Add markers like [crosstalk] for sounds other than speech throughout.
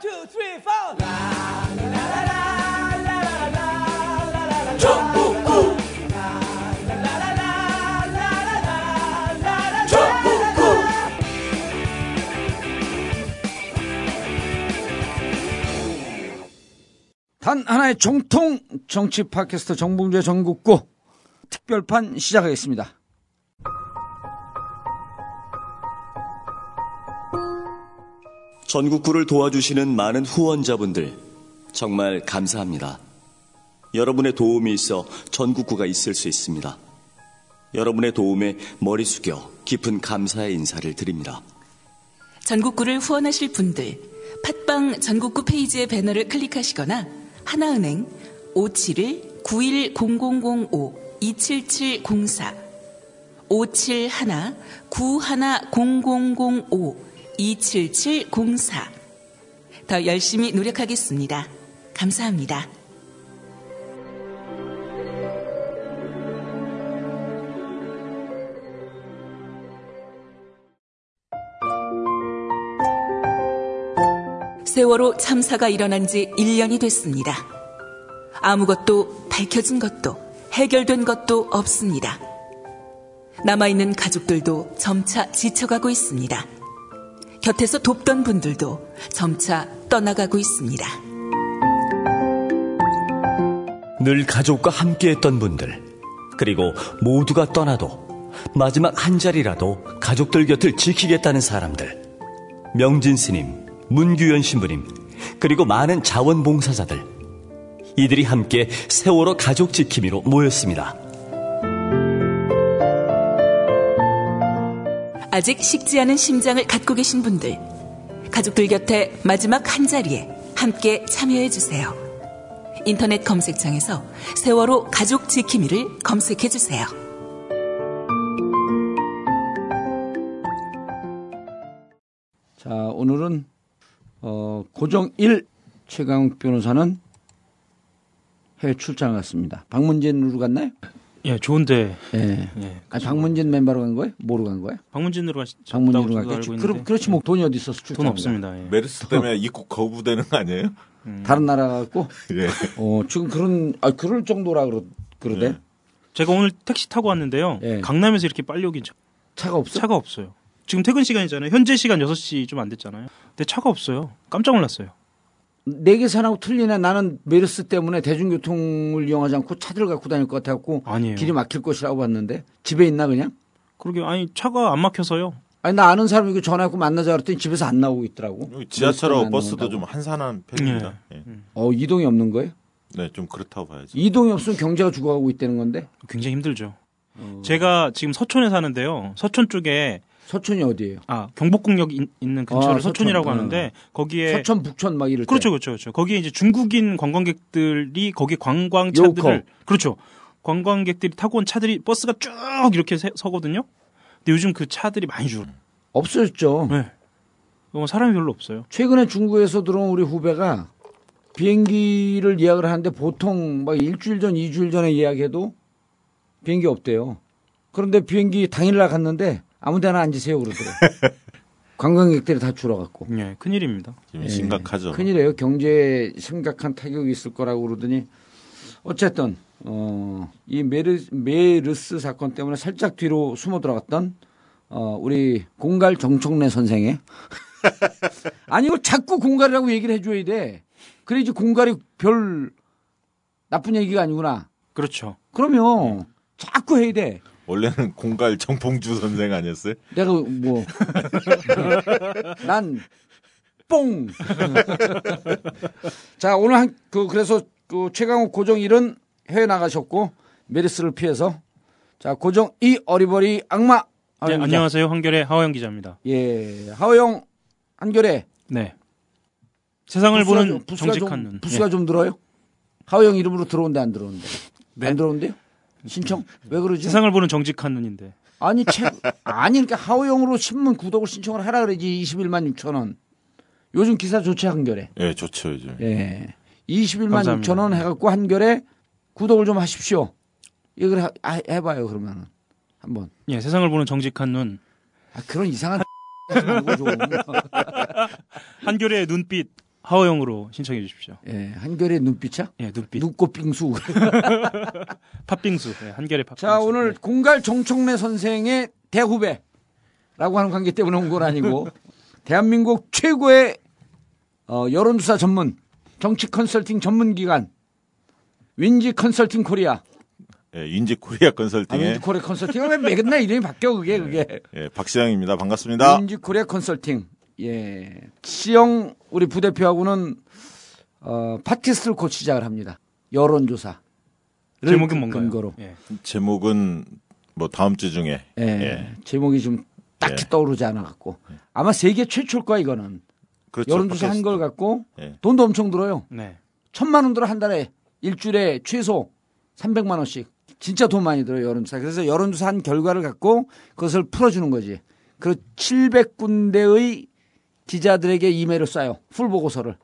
Two, three, four. 단 하나의 정통 정치 팟캐스트 정봉주의 전국구 특별판 시작하겠습니다. 전국구를 도와주시는 많은 후원자분들 정말 감사합니다. 여러분의 도움이 있어 전국구가 있을 수 있습니다. 여러분의 도움에 머리 숙여 깊은 감사의 인사를 드립니다. 전국구를 후원하실 분들 팟빵 전국구 페이지의 배너를 클릭하시거나 하나은행 571-910005-27704 571-910005-27704 더 열심히 노력하겠습니다. 감사합니다. 세월호 참사가 일어난 지 1년이 됐습니다. 아무것도 밝혀진 것도 해결된 것도 없습니다. 남아있는 가족들도 점차 지쳐가고 있습니다. 곁에서 돕던 분들도 점차 떠나가고 있습니다. 늘 가족과 함께했던 분들 그리고 모두가 떠나도 마지막 한 자리라도 가족들 곁을 지키겠다는 사람들 명진 스님, 문규현 신부님 그리고 많은 자원봉사자들 이들이 함께 세월호 가족 지킴이로 모였습니다. 아직 식지 않은 심장을 갖고 계신 분들, 가족들 곁에 마지막 한 자리에 함께 참여해 주세요. 인터넷 검색창에서 세월호 가족 지킴이를 검색해 주세요. 자, 오늘은 어, 고정 1 최강욱 변호사는 해외 출장을 갔습니다. 방문진으로 갔나요? 예, 좋은데. 예. 예. 아, 방문진 멤버로 간 거예요? 뭐로 간 거예요? 방문진으로 가셨다고 방문진으로 저도 갔겠죠. 그럼. 그렇지 뭐 돈이 어디 있어서 출장 돈 없습니다. 예. 메르스 때문에 입국 거부되는 거 아니에요? 다른 나라 갖고 [laughs] 예. 어, 지금 그런 아 그럴 정도라 그러 그러대. 네. 제가 오늘 택시 타고 왔는데요. 예. 강남에서 이렇게 빨리 오긴 차, 차가 없어? 차가 없어요. 지금 퇴근 시간이잖아요. 현재 시간 6시 좀 안 됐잖아요. 근데 차가 없어요. 깜짝 놀랐어요. 내 계산하고 틀리네. 나는 메르스 때문에 대중교통을 이용하지 않고 차들 갖고 다닐 것 같아갖고 아니에요. 길이 막힐 것이라고 봤는데 집에 있나 그냥? 그러게 아니 차가 안 막혀서요. 아니 나 아는 사람 이거 전화해갖고 만나자 그랬더니 집에서 안 나오고 있더라고. 지하철하고 안 버스도. 좀 한산한 편입니다. 예. 어 이동이 없는 거예요? 네, 좀 그렇다고 봐야지. 이동이 없으면 경제가 죽어가고 있다는 건데 굉장히 힘들죠. 어. 제가 지금 서촌에 사는데요. 서촌 쪽에 서촌이 어디예요? 아 경복궁역 인- 있는 근처를 아, 서촌. 서촌이라고 어. 하는데 거기에 서천 북천 막 이럴 때. 그렇죠, 그렇죠, 그렇죠. 거기에 이제 중국인 관광객들이 거기 관광차들을 요커. 그렇죠. 관광객들이 타고 온 차들이 버스가 쭉 이렇게 세- 서거든요. 근데 요즘 그 차들이 많이 줄어. 없어졌죠. 네. 뭐 사람이 별로 없어요. 최근에 중국에서 들어온 우리 후배가 비행기를 예약을 하는데 보통 막 일주일 전, 이주일 전에 예약해도 비행기 없대요. 그런데 비행기 당일날 갔는데 아무 데나 앉으세요 그러더래요. [laughs] 관광객들이 다 줄어갖고. 예, 큰일입니다. 예, 심각하죠. 큰일이에요. 경제에 심각한 타격이 있을 거라고 그러더니 어쨌든 어, 이 메르, 메르스 사건 때문에 살짝 뒤로 숨어 들어갔던 어, 우리 공갈 정청래 선생의 [laughs] 아니 이거 자꾸 공갈이라고 얘기를 해줘야 돼. 그래야지 공갈이 별 나쁜 얘기가 아니구나. 그렇죠. 그러면 자꾸 해야 돼. 원래는 공갈 정봉주 선생 아니었어요? 내가 뭐 난 뽕. 자 오늘 한 그 그래서 그 최강욱 고정 1은 해외 나가셨고 메르스를 피해서 자 고정 2 어리버리 악마. 네. 안녕하세요. 한결의 하호영 기자입니다. 예 하호영 한결에 네. 세상을 부스가 보는 좀- 부스가 정직한 좀, 눈. 부스가 예. 좀 들어요? 하호영 이름으로 들어온대 안 들어온대? 네. 안 들어온대요? 신청 왜 그러지? 세상을 보는 정직한 눈인데. 아니 책 아니 그러니까 하호영으로 신문 구독을 신청을 하라 그러지 21만 6천 원. 요즘 기사 좋지 한결에. 예, 좋죠, 요즘. 예. 21만 감사합니다. 6천 원 해갖고 한결에 구독을 좀 하십시오. 이걸 하- 아, 해봐요 그러면은 한번. 예, 세상을 보는 정직한 눈. 아, 그런 이상한. [laughs] 한결의 눈빛 하호영으로 신청해 주십시오. 예, 한결의 눈빛이야? 예, 눈빛. 눈꽃 빙수. [laughs] [laughs] 팥빙수. 예, 한결의 팥빙수. 자, 오늘 네. 공갈 정청래 선생의 대후배라고 하는 관계 때문에 온 건 아니고 [laughs] 대한민국 최고의 어, 여론조사 전문 정치 컨설팅 전문 기관 윈지 컨설팅 코리아 예, 인지 코리아 아, 컨설팅의 윈지 코리아 컨설팅은 왜 맨날 이름이 바뀌어 그게 그게 예, 박시영입니다. 반갑습니다. 윈지 코리아 컨설팅 예 시영 우리 부대표하고는 어, 곧 시작을 합니다 여론조사 제목이 뭔가요? 근거로 예. 제목은 뭐 다음 주 중에 예, 예. 제목이 좀 딱히 예. 떠오르지 않아 갖고 아마 세계 최초일 거야 이거는 그렇죠. 여론조사 한. 걸 갖고 예. 돈도 엄청 들어요 네. 천만 원 들어 한 달에 일주일에 최소 300만 원씩 진짜 돈 많이 들어요 여론조사 그래서 여론조사 한 결과를 갖고 그것을 풀어주는 거지 그 700군데의 기자들에게 이메일을 쏴요 풀 보고서를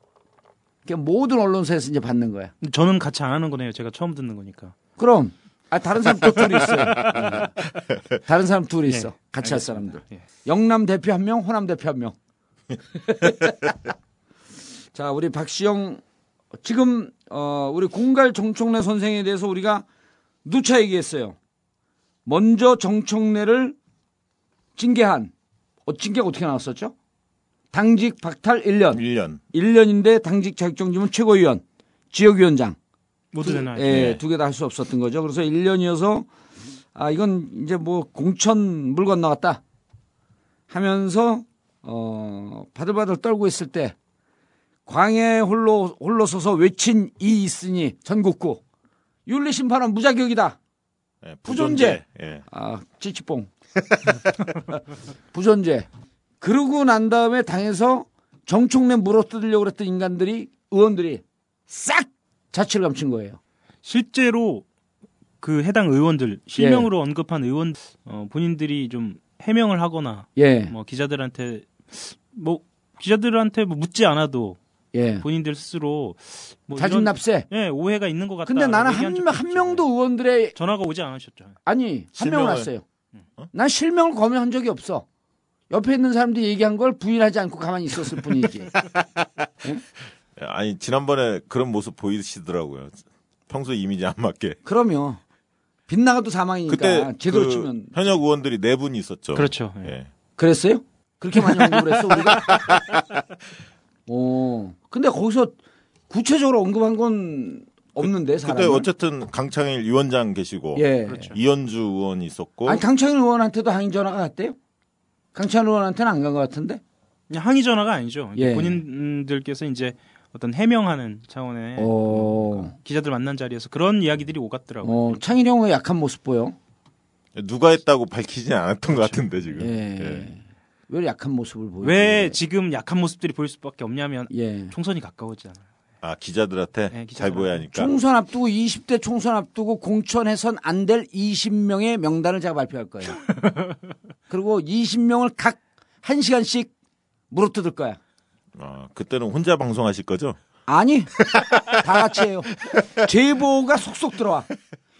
그러니까 모든 언론사에서 이제 받는 거야 저는 같이 안 하는 거네요. 제가 처음 듣는 거니까. 그럼 아 다른 사람 또 둘이 있어요 예. [laughs] 다른 사람 둘이 있어 예, 같이 할 알겠습니다. 사람들 예. 영남 대표 한 명, 호남 대표 한 명. [laughs] 자, 우리 박시영 지금 어 우리 공갈 정청래 선생에 대해서 우리가 누차 얘기했어요. 먼저 정청래를 징계한 어, 징계가 어떻게 나왔었죠? 당직 박탈 1년. 1년. 1년인데 당직 자격정지면 최고위원, 지역위원장 모두 되나요? 예, 두 개 다 할 수 없었던 거죠. 그래서 1년이어서 아 이건 이제 뭐 공천 물 건너갔다 하면서 어 바들바들 떨고 있을 때 광해 홀로 홀로 서서 외친 이 있으니 전국구 윤리 심판은 무자격이다. 예, 부존재. 예. 아 찌찌뽕 [laughs] 부존재. 그러고 난 다음에 당에서 정청래 물어뜯으려고 그랬던 인간들이 의원들이 싹 자취를 감춘 거예요. 실제로 그 해당 의원들 실명으로 언급한 의원 어, 본인들이 좀 해명을 하거나 예, 뭐 기자들한테 뭐 기자들한테 뭐 묻지 않아도 예. 본인들 스스로 뭐 자진 납세. 예 오해가 있는 것 같다. 근데 나는 한, 한. 명도 의원들의 전화가 오지 않으셨죠. 아니 한 명은 실명을- 왔어요. 난 실명을 검열한 적이 없어. 옆에 있는 사람들이 얘기한 걸 부인하지 않고 가만히 있었을 뿐이지. [laughs] 예, 아니 지난번에 그런 모습 보이시더라고요. 평소 이미지 안 맞게. 그러면 빗나가도 사망이니까 그때 제대로 그 치면 현역 의원들이 네 분이 있었죠. 그렇죠. 예. 예. 그랬어요? 그렇게 많이 언급을 했어 우리가? [laughs] 오, 근데 거기서 구체적으로 언급한 건 없는데 사람. 그때 어쨌든 강창일 위원장 계시고 예. 그렇죠. 이현주 의원이 있었고 아니 강창일 의원한테도 항의 전화가 갔대요? 강창일 의원한테는 안 간 것 같은데? 그냥 항의 전화가 아니죠. 예. 본인들께서 이제 어떤 해명하는 차원의 어, 기자들 만난 자리에서 그런 이야기들이 오갔더라고요. 어, 창일 형은 약한 모습 보여. 누가 했다고 밝히진 않았던 것 같은데 지금. 예. 예. 왜 약한 모습을 보여? 왜 지금 약한 모습들이 보일 수밖에 없냐면 예. 총선이 가까워지잖아요. 아 기자들한테 네, 기자들한테. 잘 보여야 하니까. 총선 앞두고 20대 총선 앞두고 공천해선 안 될 20명의 명단을 제가 발표할 거예요. [laughs] 그리고 20명을 각 1시간씩 물어뜯을 거야. 아, 그때는 혼자 방송하실 거죠? 아니, 다 같이 해요. 제보가 속속 들어와.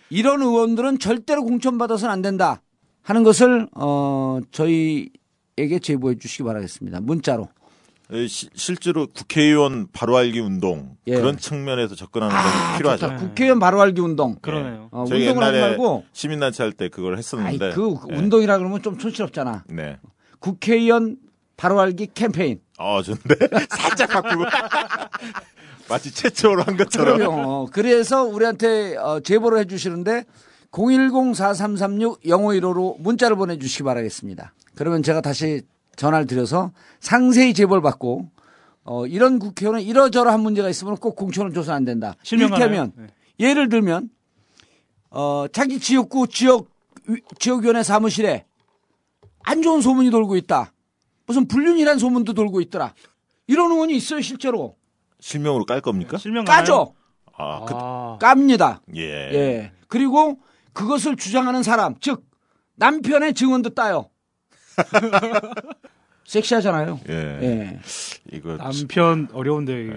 이런 의원들은 절대로 공천받아서는 안 된다. 하는 것을, 어, 저희에게 제보해 주시기 바라겠습니다. 문자로. 예, 시- 실제로 국회의원 바로 알기 운동 예. 그런 측면에서 접근하는 건 필요하죠. 좋다. 국회의원 바로 알기 운동. 그러네요. 어, 저희 운동을 하지 옛날에 말고, 시민단체 할 때 그걸 아이, 했었는데. 그 예. 운동이라 그러면 좀 촌스럽잖아. 네. 국회의원 바로 알기 캠페인. 아, 좋은데? [laughs] 살짝 바꾸고. [laughs] 마치 최초로 한 것처럼. 그럼요. 그래서 우리한테 어, 제보를 해주시는데 010-4336-0515로 문자를 보내주시기 바라겠습니다. 그러면 제가 다시 전화를 드려서 상세히 제보를 받고 어, 이런 국회의원은 이러저러한 문제가 있으면 꼭 공천을 줘서 안 된다. 이를테면 네. 예를 들면 어, 자기 지역구 지역 위- 지역위원회 사무실에 안 좋은 소문이 돌고 있다. 무슨 불륜이란 소문도 돌고 있더라. 이런 의원이 있어요 실제로 실명으로 깔 겁니까? 실명 가나요? 까죠. 아, 그, 아, 깝니다. 예. 예. 그리고 그것을 주장하는 사람, 즉 남편의 증언도 따요. [laughs] 섹시하잖아요. 예. 예. 이거. 남편 어려운데 이게.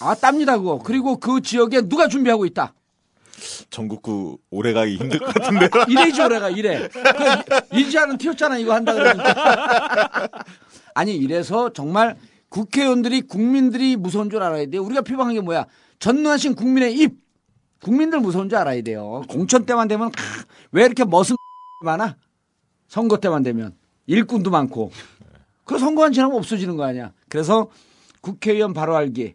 아 땀니다 그거. 그리고 그 지역에 누가 준비하고 있다. 전국구 오래 가기 힘들 것 같은데요? 이래지 [laughs] 오래가 이래. 그 이지아는 튀었잖아 이거 한다 그러니까. [laughs] 아니 이래서 정말 국회의원들이 국민들이 무서운 줄 알아야 돼요. 우리가 표방한 게 뭐야? 전능하신 국민의 입. 국민들 무서운 줄 알아야 돼요. 공천 때만 되면 크, 왜 이렇게 머슴 많아? 선거 때만 되면 일꾼도 많고. 그 선거만 지나면 없어지는 거 아니야. 그래서 국회의원 바로 알기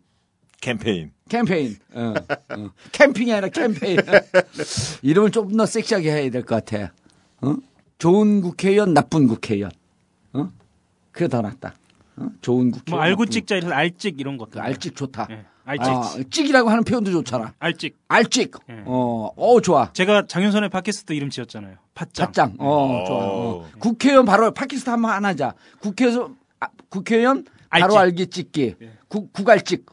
캠페인. 캠페인. 어, 어. 캠핑이 아니라 캠페인. [laughs] 이름을 좀더 섹시하게 해야 될 것 같아. 어? 좋은 국회의원, 나쁜 국회의원. 어? 그게 더 낫다. 어? 좋은 국회의원. 뭐 알고 나쁜 찍자 이래서 알찍 이런 것들. 그 알찍 좋다. 예, 알찍. 아, 찍이라고 하는 표현도 좋잖아. 알찍. 알찍. 예. 어, 어, 좋아. 제가 장윤선의 팟캐스트 이름 지었잖아요. 팟짱. 팟짱. 어, 좋아. 어. 국회의원 바로 팟캐스트 한번 안 하자. 국회에서 아, 국회의원 바로 알찍. 알기 찍기. 국 국알찍.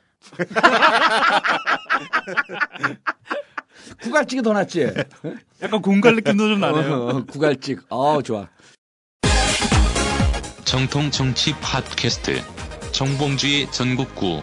국알찍이 더 낫지. 약간 공갈 느낌도 좀 나네요. 어, 국알찍. 어, 좋아. 정통 정치 팟캐스트 정봉주의 전국구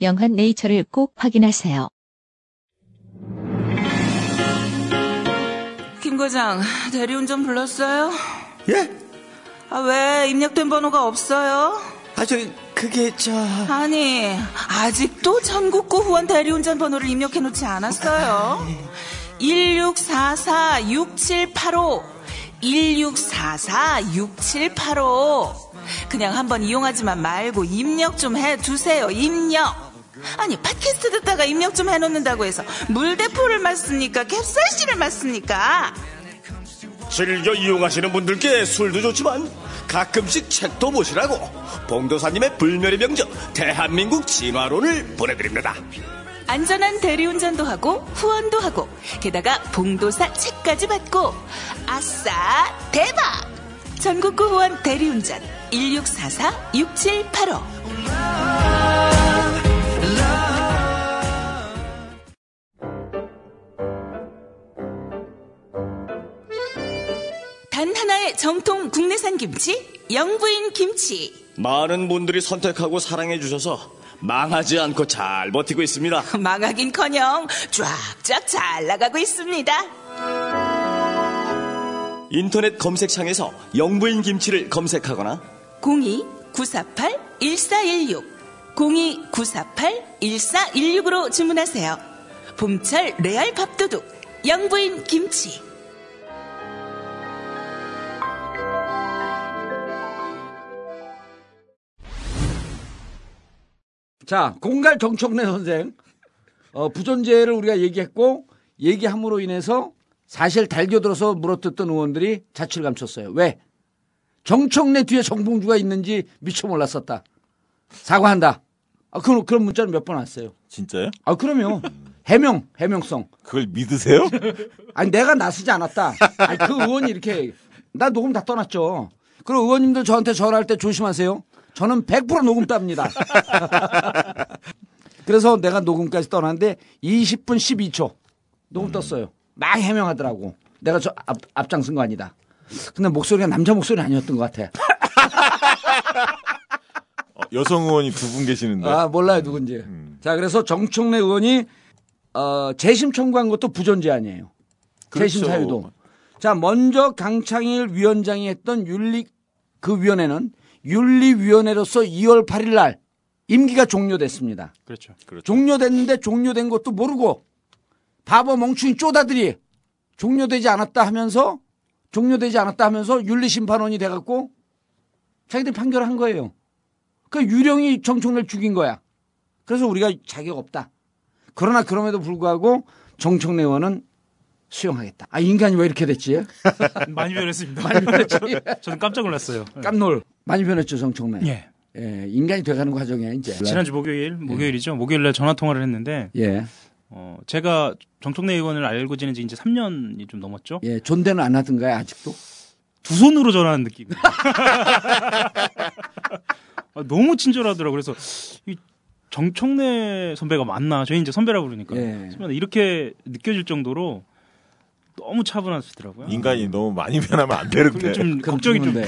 영한 네이처를 꼭 확인하세요. 김 과장, 대리운전 불렀어요? 예? 아, 왜 입력된 번호가 없어요? 아, 저, 그게, 저. 아니, 아직도 전국구 후원 대리운전 번호를 입력해 놓지 않았어요. 1644-6785. 1644-6785. 그냥 한번 이용하지만 말고 입력 좀 해 두세요, 입력. 아니, 팟캐스트 듣다가 입력 좀 해놓는다고 해서 물대포를 맞습니까? 캡사이신을 맞습니까? 즐겨 이용하시는 분들께 술도 좋지만 가끔씩 책도 보시라고 봉도사님의 불멸의 명작 대한민국 진화론을 보내드립니다. 안전한 대리운전도 하고 후원도 하고 게다가 봉도사 책까지 받고 아싸 대박 전국구 후원 대리운전 1644-6785 정통 국내산 김치 영부인 김치 많은 분들이 선택하고 사랑해 주셔서 망하지 않고 잘 버티고 있습니다. [laughs] 망하긴 커녕 쫙쫙 잘 나가고 있습니다. 인터넷 검색창에서 영부인 김치를 검색하거나 02-948-1416 02-948-1416으로 주문하세요. 봄철 레알 밥도둑 영부인 김치 자, 공갈 정청래 선생. 어, 부존재를 우리가 얘기했고, 얘기함으로 인해서 사실 달겨들어서 물어뜯던 의원들이 자취를 감췄어요. 왜? 정청래 뒤에 정봉주가 있는지 미처 몰랐었다. 사과한다. 아, 그런, 그런 문자를 몇번 왔어요. 진짜요? 아, 그러면 해명, 해명성. 그걸 믿으세요? 아니, 내가 나서지 않았다. 아니, 그 의원이 이렇게, 나 녹음 다 떠났죠. 그리고 의원님들 저한테 전화할 때 조심하세요. 저는 100% 녹음 땁니다. 그래서 내가 녹음까지 떠났는데 20분 12초 녹음 떴어요. 막 해명하더라고. 내가 저 앞, 앞장선 거 아니다. 근데 목소리가 남자 목소리 아니었던 것 같아. [laughs] 어, 여성 의원이 두 분 계시는데. 아, 몰라요, 누군지. 자, 그래서 정청래 의원이, 어, 재심 청구한 것도 부존재 아니에요. 재심 그렇죠. 사유도. 자, 먼저 강창일 위원장이 했던 윤리, 그 위원회는 윤리위원회로서 2월 8일 날 임기가 종료됐습니다. 그렇죠. 종료됐는데 종료된 것도 모르고 바보 멍충이 쪼다들이 종료되지 않았다 하면서 종료되지 않았다 하면서 윤리심판원이 돼갖고 자기들이 판결을 한 거예요. 그 유령이 정청래를 죽인 거야. 그래서 우리가 자격 없다. 그러나 그럼에도 불구하고 정청래 의원은 수용하겠다. 아 인간이 왜 이렇게 됐지? [laughs] 많이 변했습니다. 많이 변했지. [laughs] 저는 깜짝 놀랐어요. [laughs] 깜놀 많이 변했죠 정청래. 예. 예, 인간이 돼가는 과정이야 이제. 지난주 목요일, 목요일이죠. 목요일날 전화 통화를 했는데, 예, 어, 제가 정청래 의원을 알고 지낸 지 이제 3년이 좀 넘었죠. 예, 존대는 안 하던가요 아직도? 두 손으로 전화하는 느낌. 아, 너무 친절하더라고. 그래서 이 정청래 선배가 맞나? 저희 이제 선배라고 그러니까 예. 이렇게 느껴질 정도로 너무 차분하시더라고요. 인간이 너무 많이 변하면 안 되는데. 좀 걱정이 좀. [laughs]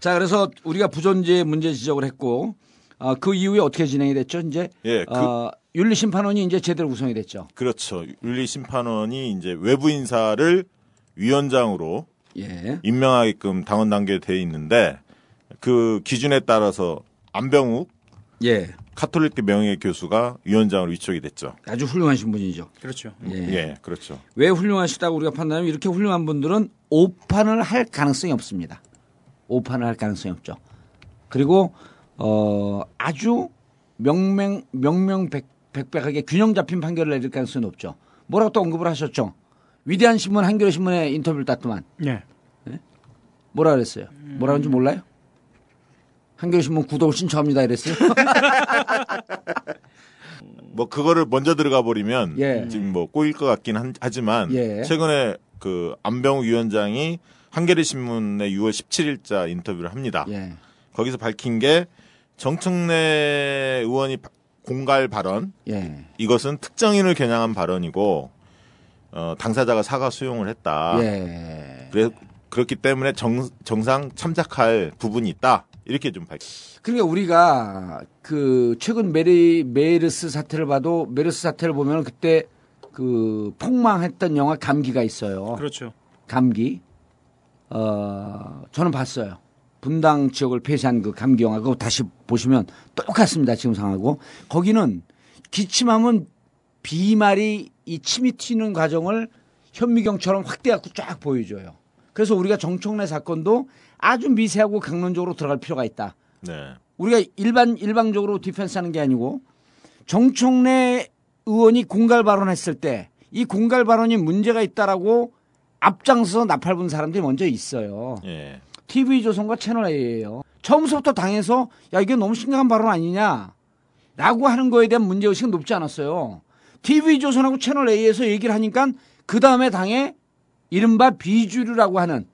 자, 그래서 우리가 부존재 문제 지적을 했고 어, 그 이후에 어떻게 진행이 됐죠? 이제 예, 그, 어, 윤리 심판원이 이제 제대로 구성이 됐죠. 그렇죠. 윤리 심판원이 이제 외부 인사를 위원장으로 예, 임명하게끔 당원 단계에 돼 있는데 그 기준에 따라서 안병욱 예, 카톨릭대 명예 교수가 위원장으로 위촉이 됐죠. 아주 훌륭하신 분이죠. 그렇죠. 예. 예, 그렇죠. 왜 훌륭하시다고 우리가 판단하면 이렇게 훌륭한 분들은 오판을 할 가능성이 없습니다. 오판을 할 가능성이 없죠. 그리고 어 아주 명명 명명백백하게 균형 잡힌 판결을 내릴 가능성이 높죠. 뭐라고 또 언급을 하셨죠. 위대한 신문 한겨레 신문에 인터뷰를 땄더만 예. 뭐라 그랬어요? 뭐라 그런지 몰라요? 한겨레 신문 구독을 신청합니다 이랬어요. [laughs] 뭐 그거를 먼저 들어가 버리면 예. 지금 뭐 꼬일 것 같긴 한- 하지만 예. 최근에 그 안병욱 위원장이 한겨레 신문에 6월 17일자 인터뷰를 합니다. 예. 거기서 밝힌 게 정청래 의원이 바- 공갈 발언 예. 이것은 특정인을 겨냥한 발언이고 어, 당사자가 사과 수용을 했다. 예. 그래, 그렇기 때문에 정, 정상 참작할 부분이 있다. 이렇게 좀 밝. 그러니까 우리가 그 최근 메리 메르스 사태를 봐도 메르스 사태를 보면 그때 그 폭망했던 영화 감기가 있어요. 그렇죠. 감기. 어 저는 봤어요. 분당 지역을 폐쇄한 그 감기 영화 그거 다시 보시면 똑같습니다. 지금 상하고 거기는 기침하면 비말이 이 침이 튀는 과정을 현미경처럼 확대하고 쫙 보여줘요. 그래서 우리가 정청래 사건도 아주 미세하고 강론적으로 들어갈 필요가 있다. 네. 우리가 일반 일방적으로 디펜스 하는 게 아니고 정청래 의원이 공갈 발언했을 때 이 공갈 발언이 문제가 있다라고 앞장서 나팔 분 사람들이 먼저 있어요. 예. TV조선과 채널A예요. 처음부터 당해서 야 이게 너무 심각한 발언 아니냐 라고 하는 거에 대한 문제 의식은 높지 않았어요. TV조선하고 채널A에서 얘기를 하니까 그 다음에 당에 이른바 비주류라고 하는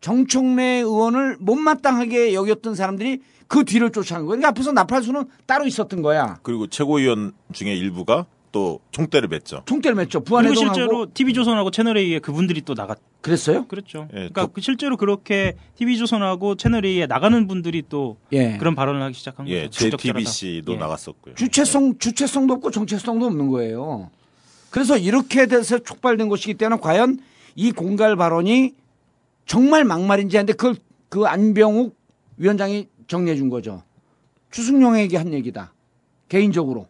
정청래 의원을 못마땅하게 여겼던 사람들이 그 뒤를 쫓아간 거예요. 그러니까 앞에서 나팔수는 따로 있었던 거야. 그리고 최고위원 중에 일부가 또 총대를 맸죠. 총대를 맺죠. 그리고 부안해동하고 실제로 TV조선하고 채널A에 그분들이 또 나갔, 그랬어요? 그랬죠. 예, 그러니까 또- 그 실제로 그렇게 TV조선하고 채널A에 나가는 분들이 또 예. 그런 발언을 하기 시작한 거죠. 예, 부적절하다. JTBC도 예. 나갔었고요. 주체성 주체성도 없고 정체성도 없는 거예요. 그래서 이렇게 돼서 촉발된 것이기 때문에 과연 이 공갈 발언이 정말 막말인지 하는데 그걸 그 안병욱 위원장이 정리해 준 거죠. 주승용에게 한 얘기다. 개인적으로.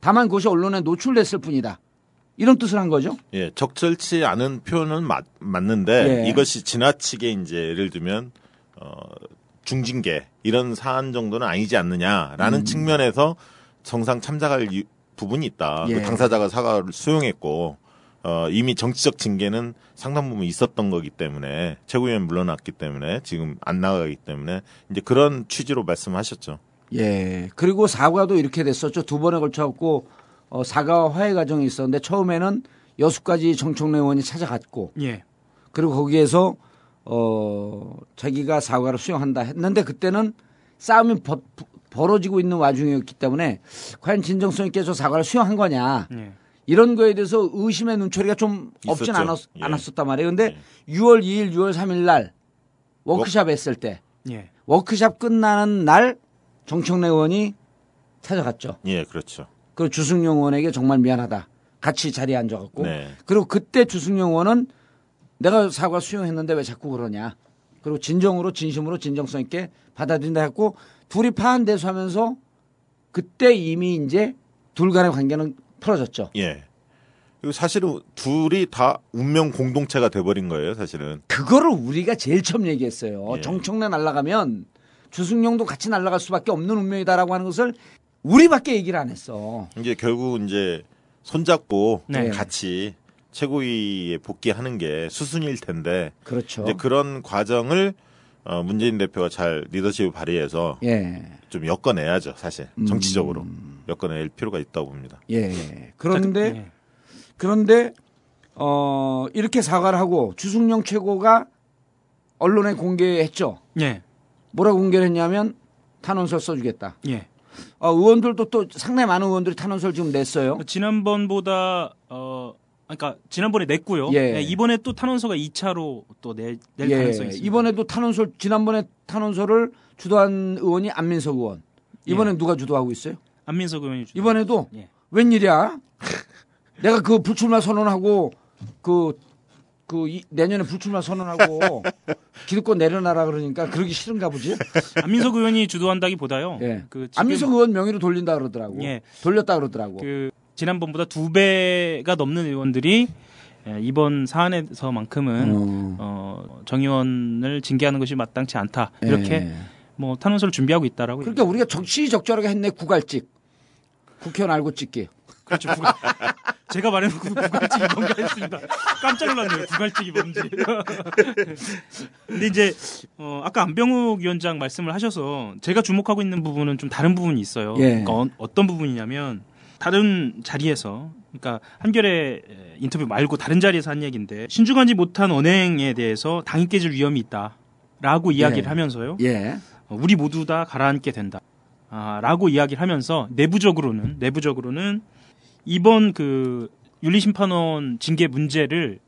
다만 그것이 언론에 노출됐을 뿐이다. 이런 뜻을 한 거죠. 예, 적절치 않은 표현은 맞, 맞는데 예. 이것이 지나치게 이제 예를 들면 어 중징계 이런 사안 정도는 아니지 음. 않느냐라는 측면에서 정상 참작할 이- 부분이 있다. 예. 그 당사자가 사과를 수용했고 어 이미 정치적 징계는 상당 부분 있었던 거기 때문에 최고위원 물러났기 때문에 지금 안 나가기 때문에 이제 그런 취지로 말씀하셨죠. 예. 그리고 사과도 이렇게 됐었죠. 두 번에 걸쳐갖고 어, 사과와 화해 과정이 있었는데 처음에는 여수까지 정청래 의원이 찾아갔고 예. 그리고 거기에서 어 자기가 사과를 수용한다 했는데 그때는 싸움이 버, 벌어지고 있는 와중이었기 때문에 과연 진정성 있게 저 사과를 수용한 거냐 예. 이런 거에 대해서 의심의 눈초리가 좀 없진 있었죠. 않았, 예. 않았었단 말이에요. 근데 6월 2일, 6월 3일 날 워크샵 했을 때 예. 워크샵 끝나는 날 정청래 의원이 찾아갔죠. 예, 그렇죠. 그 주승용 의원에게 정말 미안하다. 같이 자리에 앉아갖고. 네. 그리고 그때 주승용 의원은 내가 사과 수용했는데 왜 자꾸 그러냐. 그리고 진정으로 진심으로 진정성 있게 받아들인다 했고 둘이 파한 대수하면서 그때 이미 이제 둘 간의 관계는 풀어졌죠. 예. 그리고 사실은 둘이 다 운명 공동체가 돼버린 거예요, 사실은. 그거를 우리가 제일 처음 얘기했어요. 예. 정청래 날아가면 주승용도 같이 날아갈 수밖에 없는 운명이다라고 하는 것을 우리밖에 얘기를 안 했어. 이제 결국 이제 손잡고 네. 같이 최고위에 복귀하는 게 수순일 텐데 그렇죠. 이제 그런 과정을 어, 문재인 대표가 잘 리더십을 발휘해서 예. 좀 엮어내야죠, 사실 정치적으로 음. 엮어낼 필요가 있다고 봅니다. 예. 그런데 예. 그런데 어 이렇게 사과를 하고 주승용 최고가 언론에 공개했죠. 예. 뭐라고 공개를 했냐면 탄원서 써주겠다. 예. 어, 의원들도 또 상당히 많은 의원들이 탄원서를 지금 냈어요. 지난번보다 어 그러니까 지난번에 냈고요. 예. 네, 이번에 또 탄원서가 2차로 또낼 가능성이 있습니다. 이번에도 탄원서 지난번에 탄원서를 주도한 의원이 안민석 의원. 이번엔 예. 누가 주도하고 있어요? 안민석 의원이 주도- 이번에도 예. 웬일이야? 내가 그 불출마 선언하고 그, 그 이- 내년에 불출마 선언하고 [laughs] 기득권 내려놔라 그러니까 그러기 싫은가 보지? 안민석 의원이 주도한다기보다요. 예. 그 안민석 의원 명의로 돌린다 그러더라고. 예. 돌렸다 그러더라고. 그 지난번보다 두 배가 넘는 의원들이 예, 이번 사안에서만큼은 어. 어, 정 의원을 징계하는 것이 마땅치 않다 이렇게 예. 뭐 탄원서를 준비하고 있다라고. 그러니까 우리가 적시적절하게 했네 구갈찍. 국회의원 알고 찍기. 그렇죠. 부갈, [laughs] 제가 말해놓고 부갈찍이 뭔가 했습니다. 깜짝 놀랐네요. 부갈찍이 뭔지. [laughs] 근데 이제 어, 아까 안병욱 위원장 말씀을 하셔서 제가 주목하고 있는 부분은 좀 다른 부분이 있어요. 예. 그러니까 어, 어떤 부분이냐면 다른 자리에서 그러니까 한결의 인터뷰 말고 다른 자리에서 한 얘기인데 신중하지 못한 언행에 대해서 당이 깨질 위험이 있다라고 이야기를 예. 하면서요. 예. 어, 우리 모두 다 가라앉게 된다. 아, 라고 이야기를 하면서 내부적으로는 내부적으로는 이번 그 윤리심판원 징계 문제를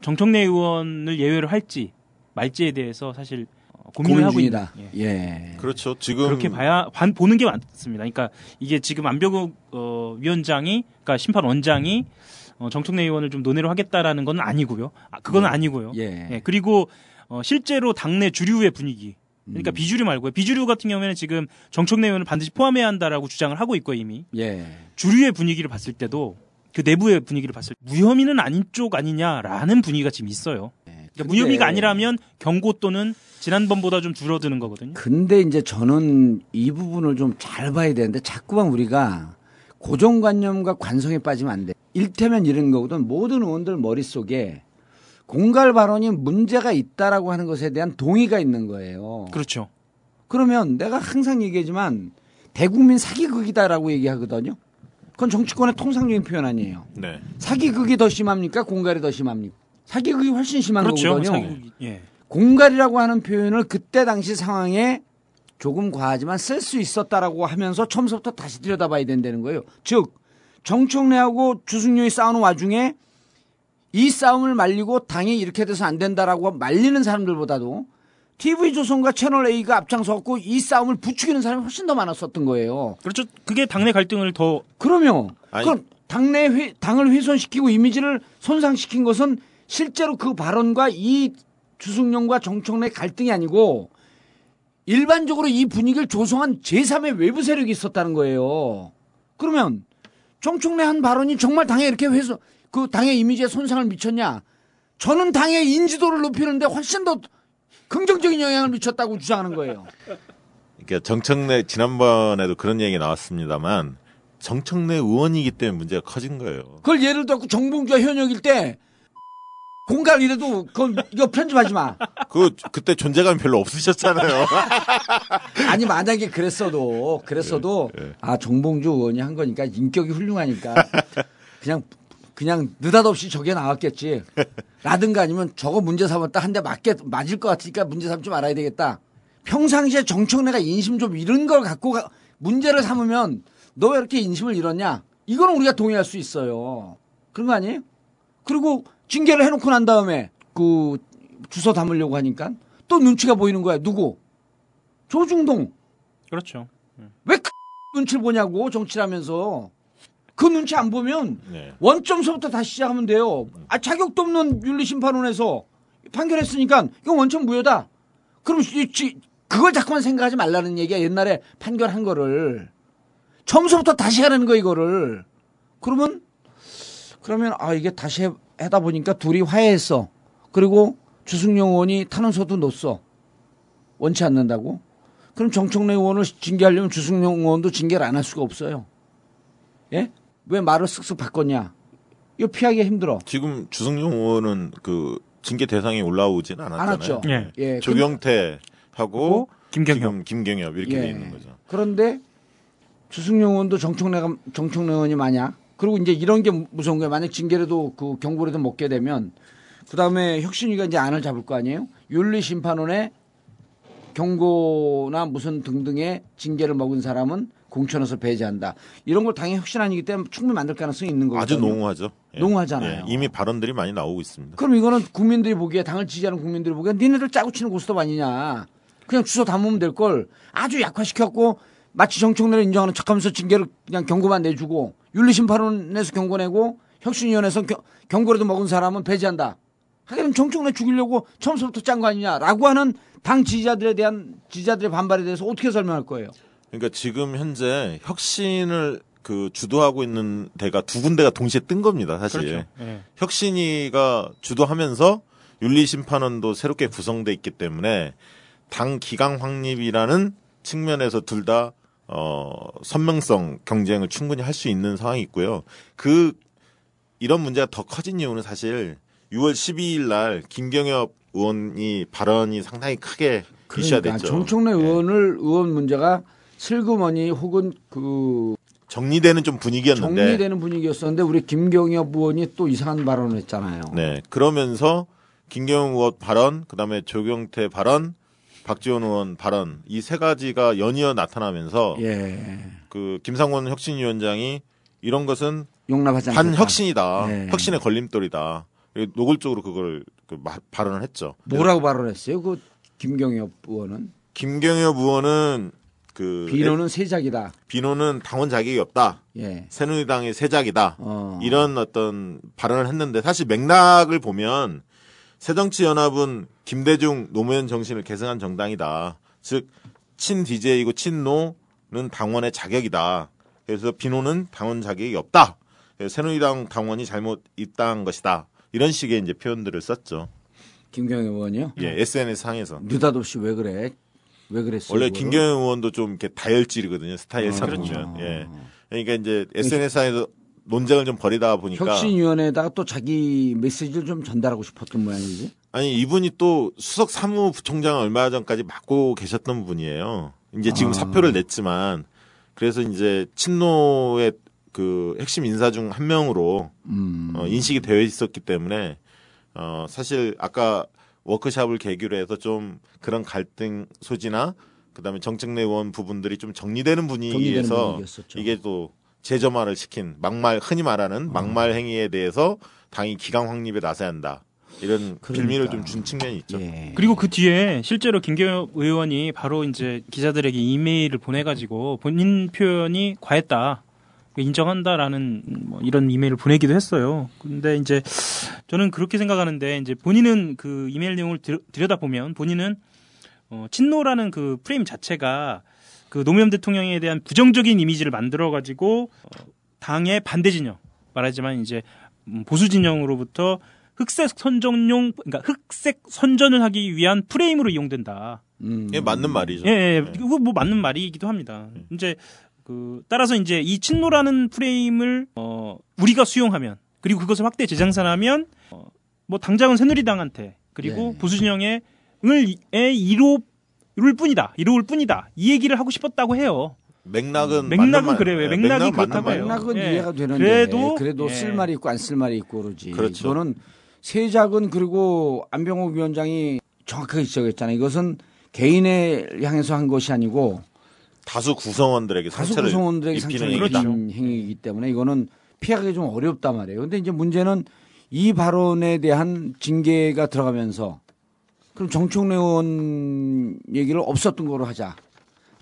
정청래 의원을 예외로 할지 말지에 대해서 사실 어, 고민을 고민 하고 있는 중이다. 예. 그렇죠. 지금 그렇게 봐야 반- 보는 게 맞습니다. 그러니까 이게 지금 안병욱 어, 위원장이 그러니까 심판 원장이 어, 정청래 의원을 좀 논의로 하겠다라는 건 아니고요. 아, 그건 아니고요. 예. 예, 그리고 어, 실제로 당내 주류의 분위기. 그러니까 음. 비주류 말고요. 비주류 같은 경우에는 지금 정청래 의원을 반드시 포함해야 한다라고 주장을 하고 있고 이미 예. 주류의 분위기를 봤을 때도 그 내부의 분위기를 봤을 때 무혐의는 아닌 쪽 아니냐라는 분위기가 지금 있어요. 그러니까 근데- 무혐의가 아니라면 경고 또는 지난번보다 좀 줄어드는 거거든요. 근데 이제 저는 이 부분을 좀 잘 봐야 되는데 자꾸만 우리가 고정관념과 관성에 빠지면 안 돼. 일테면 이런 거거든. 모든 의원들 머릿속에 공갈 발언이 문제가 있다라고 하는 것에 대한 동의가 있는 거예요. 그렇죠. 그러면 내가 항상 얘기하지만 대국민 사기극이다라고 얘기하거든요. 그건 정치권의 통상적인 표현 아니에요. 네. 사기극이 더 심합니까? 공갈이 더 심합니까? 사기극이 훨씬 심한 그렇죠. 거거든요. 사기- 예. 공갈이라고 하는 표현을 그때 당시 상황에 조금 과하지만 쓸 수 있었다라고 하면서 처음부터 다시 들여다봐야 된다는 거예요. 즉 정청래하고 주승용이 싸우는 와중에 이 싸움을 말리고 당이 이렇게 돼서 안 된다라고 말리는 사람들보다도 TV조선과 채널 A가 앞장서갖고 이 싸움을 부추기는 사람이 훨씬 더 많았었던 거예요. 그렇죠. 그게 당내 갈등을 더 그러면 아니. 그럼 당내 회, 당을 훼손시키고 이미지를 손상시킨 것은 실제로 그 발언과 이 주승용과 정청래 갈등이 아니고 일반적으로 이 분위기를 조성한 제3의 외부 세력이 있었다는 거예요. 그러면 정청래 한 발언이 정말 당에 이렇게 훼손 그 당의 이미지에 손상을 미쳤냐? 저는 당의 인지도를 높이는데 훨씬 더 긍정적인 영향을 미쳤다고 주장하는 거예요. 그러니까 정청래 지난번에도 그런 얘기 나왔습니다만 정청래 의원이기 때문에 문제가 커진 거예요. 그걸 예를 들어 정봉주와 현역일 때 공갈 이래도 그건 이거 편집하지 마. 그 그때 존재감이 별로 없으셨잖아요. [laughs] 아니 만약에 그랬어도 그랬어도 예. 아 정봉주 의원이 한 거니까 인격이 훌륭하니까 그냥 그냥 느닷없이 저게 나왔겠지. [laughs] 라든가 아니면 저거 문제 삼았다 한 대 맞게 맞을 것 같으니까 문제 삼지 말아야 되겠다. 평상시에 정청래가 인심 좀 이런 걸 갖고 가- 문제를 삼으면 너 왜 이렇게 인심을 잃었냐? 이거는 우리가 동의할 수 있어요. 그런 거 아니에요? 그리고 징계를 해놓고 난 다음에 그 주소 담으려고 하니까 또 눈치가 보이는 거야. 누구? 조중동. 그렇죠. 왜 그 눈치를 보냐고 정치라면서 그 눈치 안 보면 네. 원점서부터 다시 시작하면 돼요. 아 자격도 없는 윤리심판원에서 판결했으니까 이건 원점 무효다. 그럼 그걸 자꾸만 생각하지 말라는 얘기야. 옛날에 판결한 거를 처음서부터 다시 하라는 거 이거를. 그러면 그러면 아 이게 다시 해, 하다 보니까 둘이 화해했어. 그리고 주승용 의원이 탄원서도 넣었어. 원치 않는다고. 그럼 정청래 의원을 징계하려면 주승용 의원도 징계를 안 할 수가 없어요. 예? 왜 말을 쓱쓱 바꿨냐? 이거 피하기 힘들어. 지금 주승용 의원은 그 징계 대상에 올라오진 않았잖아요. 않았죠. 예. 예. 조경태 하고 김경협. 지금 김경협 이렇게 예. 돼 있는 거죠. 그런데 주승용 의원도 정청래가 정청래 의원이 만약 그리고 이제 이런 게 무서운 거예요. 만약 징계라도 그 경고라도 먹게 되면 그 다음에 혁신위가 이제 안을 잡을 거 아니에요. 윤리심판원에 경고나 무슨 등등의 징계를 먹은 사람은 공천에서 배제한다. 이런 걸 당연히 혁신안이기 때문에 충분히 만들 가능성이 있는 거거든요. 아주 농후하죠. 예. 농후하잖아요. 예, 이미 발언들이 많이 나오고 있습니다. 그럼 이거는 국민들이 보기에 당을 지지하는 국민들이 보기에 니네들 짜고 치는 고스톱 아니냐. 그냥 주소 담으면 될 걸 아주 약화시켰고 마치 정청래를 인정하는 척하면서 징계를 그냥 경고만 내주고 윤리심판원에서 경고 내고 혁신위원회에서 겨- 경고라도 먹은 사람은 배제한다. 하기는 정청래 죽이려고 처음부터 짠 거 아니냐라고 하는 당 지지자들에 대한 지지자들의 반발에 대해서 어떻게 설명할 거예요? 그러니까 지금 현재 혁신을 그 주도하고 있는 데가 두 군데가 동시에 뜬 겁니다, 사실. 그렇죠. 예. 혁신위가 주도하면서 윤리심판원도 새롭게 구성돼 있기 때문에 당 기강 확립이라는 측면에서 둘 다 어, 선명성 경쟁을 충분히 할 수 있는 상황이 있고요. 그 이런 문제가 더 커진 이유는 사실 6월 12일 날 김경엽 의원이 발언이 상당히 크게 이슈가 그러니까 됐죠. 정청래 예. 의원을 의원 문제가 슬그머니 혹은 그 정리되는 좀 분위기였는데 정리되는 분위기였었는데 우리 김경엽 의원이 또 이상한 발언을 했잖아요. 네. 그러면서 김경영 의원 발언, 그다음에 조경태 발언, 박지원 의원 발언 이 세 가지가 연이어 나타나면서 예. 그 김상원 혁신위원장이 이런 것은 용납하지 않겠다. 반혁신이다. 네. 혁신의 걸림돌이다. 노골적으로 그걸 그 마- 발언을 했죠. 뭐라고 발언했어요? 그 김경엽 의원은 김경엽 의원은 그 비노는 세작이다. 비노는 당원 자격이 없다. 예. 새누리당의 세작이다. 어. 이런 어떤 발언을 했는데 사실 맥락을 보면 새정치연합은 김대중 노무현 정신을 계승한 정당이다. 즉 친DJ이고 친노는 당원의 자격이다. 그래서 비노는 당원 자격이 없다. 새누리당 당원이 잘못 입당한 것이다. 이런 식의 이제 표현들을 썼죠. 김경엽 의원이요? 예, SNS 상에서. 느닷없이 왜 그래? 왜 그랬어요? 원래 그거를? 김경영 의원도 좀 이렇게 다혈질이거든요. 스타일상 그렇죠. 보면. 예. 그러니까 이제 SNS상에서 논쟁을 좀 벌이다 보니까 혁신위원회에다가 또 자기 메시지를 좀 전달하고 싶었던 모양이지. 아니 이분이 또 수석 사무부총장을 얼마 전까지 맡고 계셨던 분이에요. 이제 지금 아. 사표를 냈지만 그래서 이제 친노의 그 핵심 인사 중 한 명으로 음. 어, 인식이 되어 있었기 때문에 어 사실 아까 워크샵을 계기로 해서 좀 그런 갈등 소지나 그다음에 정책내 의원 부분들이 좀 정리되는 분위기에서 분위기였었죠. 이게 또 재점화를 시킨 막말 흔히 말하는 어. 막말 행위에 대해서 당이 기강 확립에 나서야 한다. 이런 빌미를 좀 준 측면이 있죠. 예. 그리고 그 뒤에 실제로 김경엽 의원이 바로 이제 기자들에게 이메일을 보내가지고 본인 표현이 과했다. 인정한다라는 뭐 이런 이메일을 보내기도 했어요. 근데 이제 저는 그렇게 생각하는데 이제 본인은 그 이메일 내용을 들, 여다 보면 본인은 어, 친노라는 그 프레임 자체가 그 노무현 대통령에 대한 부정적인 이미지를 만들어 가지고 어, 당의 반대 진영 말하지만 이제 음, 보수 진영으로부터 흑색 선전용 그러니까 흑색 선전을 하기 위한 프레임으로 이용된다. 음. 예, 맞는 말이죠. 예, 예. 그거 뭐 맞는 말이기도 합니다. 이제 그 따라서 이제 이 친노라는 프레임을 어 우리가 수용하면 그리고 그것을 확대 재생산하면 어, 뭐 당장은 새누리당한테 그리고 예. 보수 진영의 을에 이로울 뿐이다. 이로울 뿐이다. 이 얘기를 하고 싶었다고 해요. 맥락은 맥락은 말- 그래요. 예, 맥락이 맞는 그렇다고 말이에요. 해요. 맥락은 예. 이해가 되는데 그래도- 그래도 예. 쓸 말이 있고 안 쓸 말이 있고 그러지. 그렇죠. 이거는 세작은 그리고 안병옥 위원장이 정확하게 지적했잖아요. 이것은 개인을 향해서 한 것이 아니고 다수 구성원들에게 다수 상처를 구성원들에게 입히는 상처를 얘기다. 입힌 행위이기 때문에 이거는 피하기 좀 어렵단 말이에요. 근데 이제 문제는 이 발언에 대한 징계가 들어가면서 그럼 정청래 의원 얘기를 없었던 거로 하자.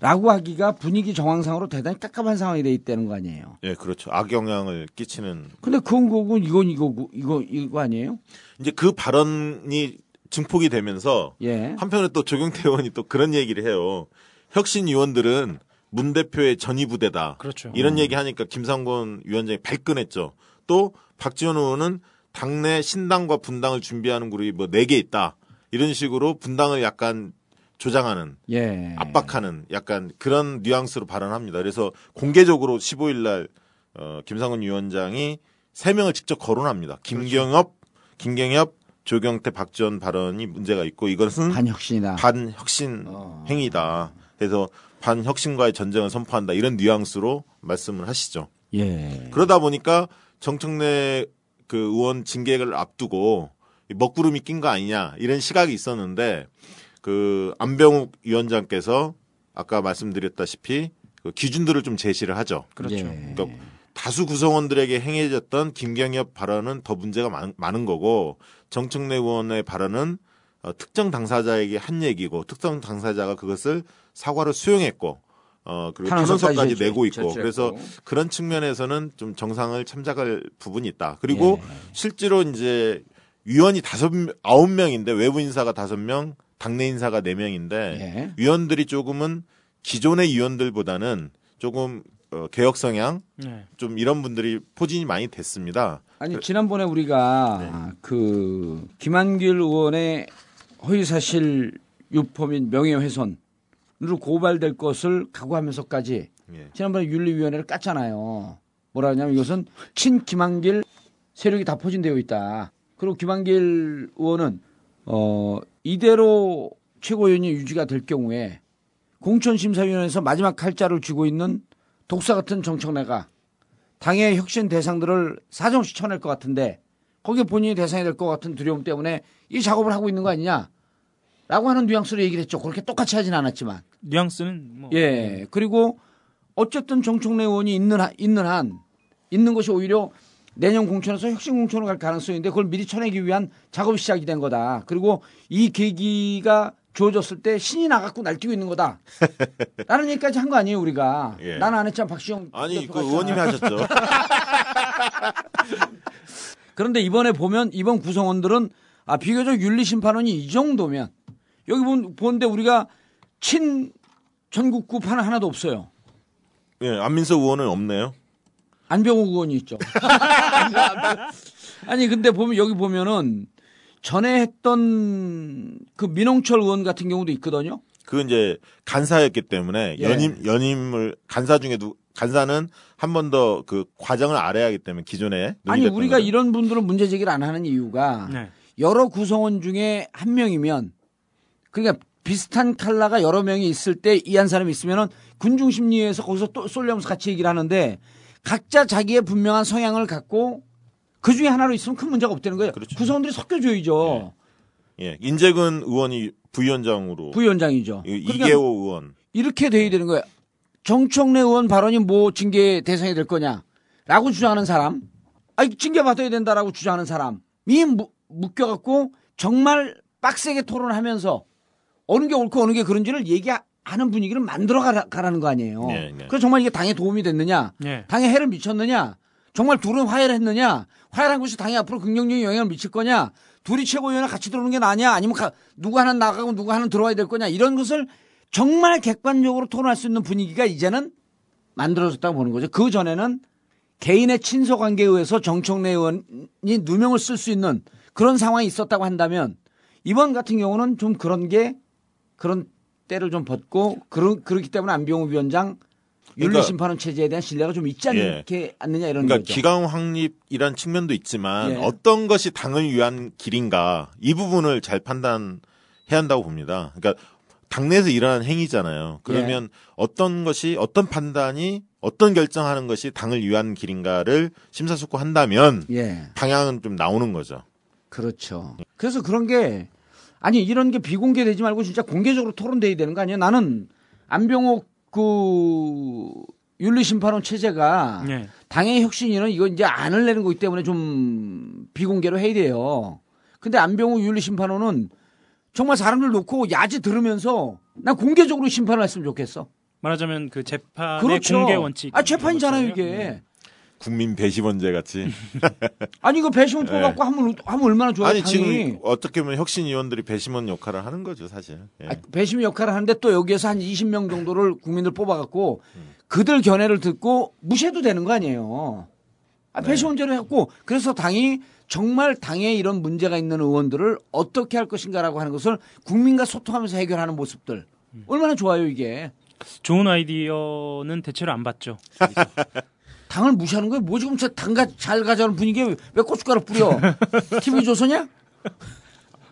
라고 하기가 분위기 정황상으로 대단히 깝깝한 상황이 돼 있다는 거 아니에요. 예, 그렇죠. 악영향을 끼치는 근데 그건 거고 이건 이거고 이거 이거 아니에요? 이제 그 발언이 증폭이 되면서 예. 한편으로 또 조경태 의원이 또 그런 얘기를 해요. 혁신 위원들은 문 대표의 전위부대다. 그렇죠. 이런 얘기 하니까 김상곤 위원장이 발끈했죠. 또 박지원 의원은 당내 신당과 분당을 준비하는 그룹이 뭐 네 개 있다. 이런 식으로 분당을 약간 조장하는 예. 압박하는 약간 그런 뉘앙스로 발언합니다. 그래서 공개적으로 15일 날 어, 김상훈 위원장이 세 명을 직접 거론합니다. 김경엽, 김경엽, 조경태, 박지원 발언이 문제가 있고 이것은 반혁신이다. 반혁신 어. 행위다. 그래서 반혁신과의 전쟁을 선포한다. 이런 뉘앙스로 말씀을 하시죠. 예. 그러다 보니까 정청래 그 의원 징계를 앞두고 먹구름이 낀 거 아니냐 이런 시각이 있었는데 그 안병욱 위원장께서 아까 말씀드렸다시피 그 기준들을 좀 제시를 하죠. 그렇죠. 예. 그러니까 다수 구성원들에게 행해졌던 김경엽 발언은 더 문제가 많, 많은 거고 정청래 의원의 발언은 어, 특정 당사자에게 한 얘기고 특정 당사자가 그것을 사과로 수용했고 어 그리고 탄원서까지 내고 있고 제출했고. 그래서 그런 측면에서는 좀 정상을 참작할 부분이 있다. 그리고 예. 실제로 이제 위원이 다섯 명- 아홉 명인데 외부 인사가 다섯 명, 당내 인사가 네 명인데 예. 위원들이 조금은 기존의 위원들보다는 조금 어, 개혁 성향 네. 좀 이런 분들이 포진이 많이 됐습니다. 아니 지난번에 우리가 네. 그 김한길 의원의 허위사실 유포 및 명예훼손으 로 고발될 것을 각오하면서까지 예. 지난번에 윤리위원회를 깠잖아요. 뭐라 하냐면 이것은 친 김한길 세력이 다 포진되어 있다. 그리고 김한길 의원은 어 이대로 최고위원이 유지가 될 경우에 공천심사위원회에서 마지막 칼자를 쥐고 있는 독사 같은 정청래가 당의 혁신 대상들을 사정시 쳐낼 것 같은데 거기에 본인이 대상이 될 것 같은 두려움 때문에 이 작업을 하고 있는 거 아니냐? 라고 하는 뉘앙스로 얘기를 했죠. 그렇게 똑같이 하진 않았지만. 뉘앙스는 뭐 예. 그리고 어쨌든 정청래 의원이 있는 한, 있는 한, 있는 것이 오히려 내년 공천에서 혁신 공천으로 갈 가능성인데 그걸 미리 쳐내기 위한 작업이 시작이 된 거다. 그리고 이 계기가 주어졌을 때 신이 나갖고 날뛰고 있는 거다. [laughs] 라는 얘기까지 한 거 아니에요, 우리가. 예. 나는 안 했지만 박시영. 아니 그. 의원님이 하셨죠. [laughs] 그런데 이번에 보면 이번 구성원들은 아, 비교적 윤리 심판원이 이 정도면 여기 본, 보는데 우리가 친 전국구 판은 하나도 없어요. 예, 안민석 의원은 없네요. 안병호 의원이 있죠. [laughs] 아니 근데 보면 여기 보면은 전에 했던 그 민홍철 의원 같은 경우도 있거든요. 그 이제 간사였기 때문에 예. 연임 연임을 간사 중에 누 간사는 한 번 더 그 과정을 알아야 하기 때문에 기존에 아니 우리가 거죠. 이런 분들은 문제 제기를 안 하는 이유가 네. 여러 구성원 중에 한 명이면 그러니까 비슷한 칼라가 여러 명이 있을 때 이 한 사람이 있으면은 군중 심리에서 거기서 또 쏠려면서 같이 얘기를 하는데 각자 자기의 분명한 성향을 갖고 그 중에 하나로 있으면 큰 문제가 없다는 거예요. 그렇죠. 구성원들이 섞여줘야죠. 예, 인재근 의원이 부위원장으로 부위원장이죠. 이- 그러니까 이계호 의원 이렇게 돼야 되는 거예요. 정청래 의원 발언이 뭐 징계 대상이 될 거냐라고 주장하는 사람, 아니 징계 받아야 된다라고 주장하는 사람이 무- 묶여갖고 정말 빡세게 토론하면서 어느 게 옳고 어느 게 그런지를 얘기하는 분위기를 만들어 가라, 가라 는 거 아니에요. 네, 네. 그래서 정말 이게 당에 도움이 됐느냐, 네. 당에 해를 미쳤느냐, 정말 둘은 화해를 했느냐, 화해한 것이 당에 앞으로 긍정적인 영향을 미칠 거냐, 둘이 최고위원회 같이 들어오는 게 나냐, 아니면 가- 누구 하나 나가고 누구 하나 들어와야 될 거냐, 이런 것을 정말 객관적으로 토론할 수 있는 분위기가 이제는 만들어졌다고 보는 거죠. 그 전에는 개인의 친소 관계에 의해서 정청래 의원이 누명을 쓸 수 있는 그런 상황이 있었다고 한다면 이번 같은 경우는 좀 그런 게 그런 때를 좀 벗고 그런 그렇기 때문에 안병호 위원장 그러니까- 윤리심판원 체제에 대한 신뢰가 좀 있지 예. 않게 않느냐 이런 그러니까 거죠. 기강 확립이란 측면도 있지만 예. 어떤 것이 당을 위한 길인가 이 부분을 잘 판단해야 한다고 봅니다. 그러니까 당내에서 일어나는 행위잖아요. 그러면 예. 어떤 것이 어떤 판단이 어떤 결정하는 것이 당을 위한 길인가를 심사숙고한다면 예. 방향은 좀 나오는 거죠. 그렇죠. 그래서 그런 게 아니 이런 게 비공개되지 말고 진짜 공개적으로 토론돼야 되는 거 아니에요? 나는 안병옥 그 윤리심판원 체제가 네. 당의 혁신위는 이거 이제 안을 내는 거기 때문에 좀 비공개로 해야 돼요. 근데 안병옥 윤리심판원은 정말 사람들 놓고 야지 들으면서 난 공개적으로 심판을 했으면 좋겠어. 말하자면 그 재판의 그렇죠. 공개 원칙. 아 재판이잖아요 이게. 거잖아요. 국민 배심원제 같이. [laughs] 아니 이거 배심원 뽑아갖고 하면 하면 얼마나 좋아요. 아니 당이. 지금 어떻게 보면 혁신위원들이 배심원 역할을 하는 거죠 사실. 예. 아, 배심 역할을 하는데 또 여기에서 한 20명 정도를 국민들 뽑아갖고 그들 견해를 듣고 무시해도 되는 거 아니에요. 아, 배시원제로 했고 그래서 당이 정말 당에 이런 문제가 있는 의원들을 어떻게 할 것인가라고 하는 것을 국민과 소통하면서 해결하는 모습들 얼마나 좋아요 이게 좋은 아이디어는 대체로 안 받죠. [laughs] 당을 무시하는 거예요 뭐 지금 저 당가 잘 가자는 분위기에 왜 고춧가루 뿌려 [laughs] TV 조선이야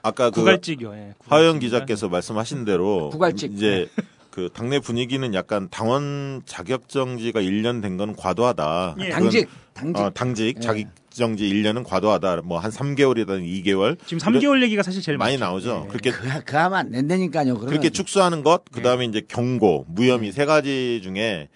아까 그 구갈직이요. 예, 하영 구갈직인가? 기자께서 말씀하신 대로 구갈직. 이제 그 당내 분위기는 약간 당원 자격정지가 1년 된 건 과도하다. 예. 그건, 당직 당직 어, 당직 예. 자격정지 1년은 과도하다. 뭐 한 3개월이든 2개월 지금 3개월 얘기가 사실 제일 많이 많죠. 나오죠. 예. 그렇게 그, 그 하면 안 된다니까요 그러면 그렇게 축소하는 것, 그 다음에 이제 경고, 무혐의 세 가지 중에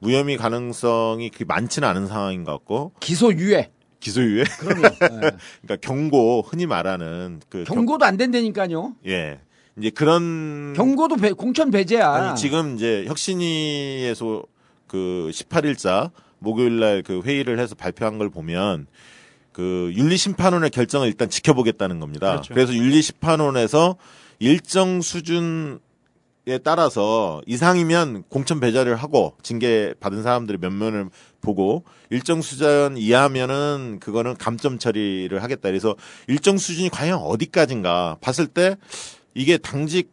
무혐의 가능성이 그렇게 많지는 않은 상황인 것 같고. 기소유예. 기소유예, 그럼요. [laughs] 예. 그러니까 경고 흔히 말하는 그 경고도 안 된다니까요. 경- 예. 이제 그런 경고도 배- 공천 배제야. 아니 지금 이제 혁신위에서 그 18일자 목요일 날 그 회의를 해서 발표한 걸 보면 그 윤리심판원의 결정을 일단 지켜보겠다는 겁니다. 그렇죠. 그래서 윤리심판원에서 일정 수준 에 따라서 이상이면 공천 배제를 하고 징계 받은 사람들의 면면을 보고 일정 수준 이하면은 그거는 감점 처리를 하겠다. 그래서 일정 수준이 과연 어디까지인가 봤을 때 이게 당직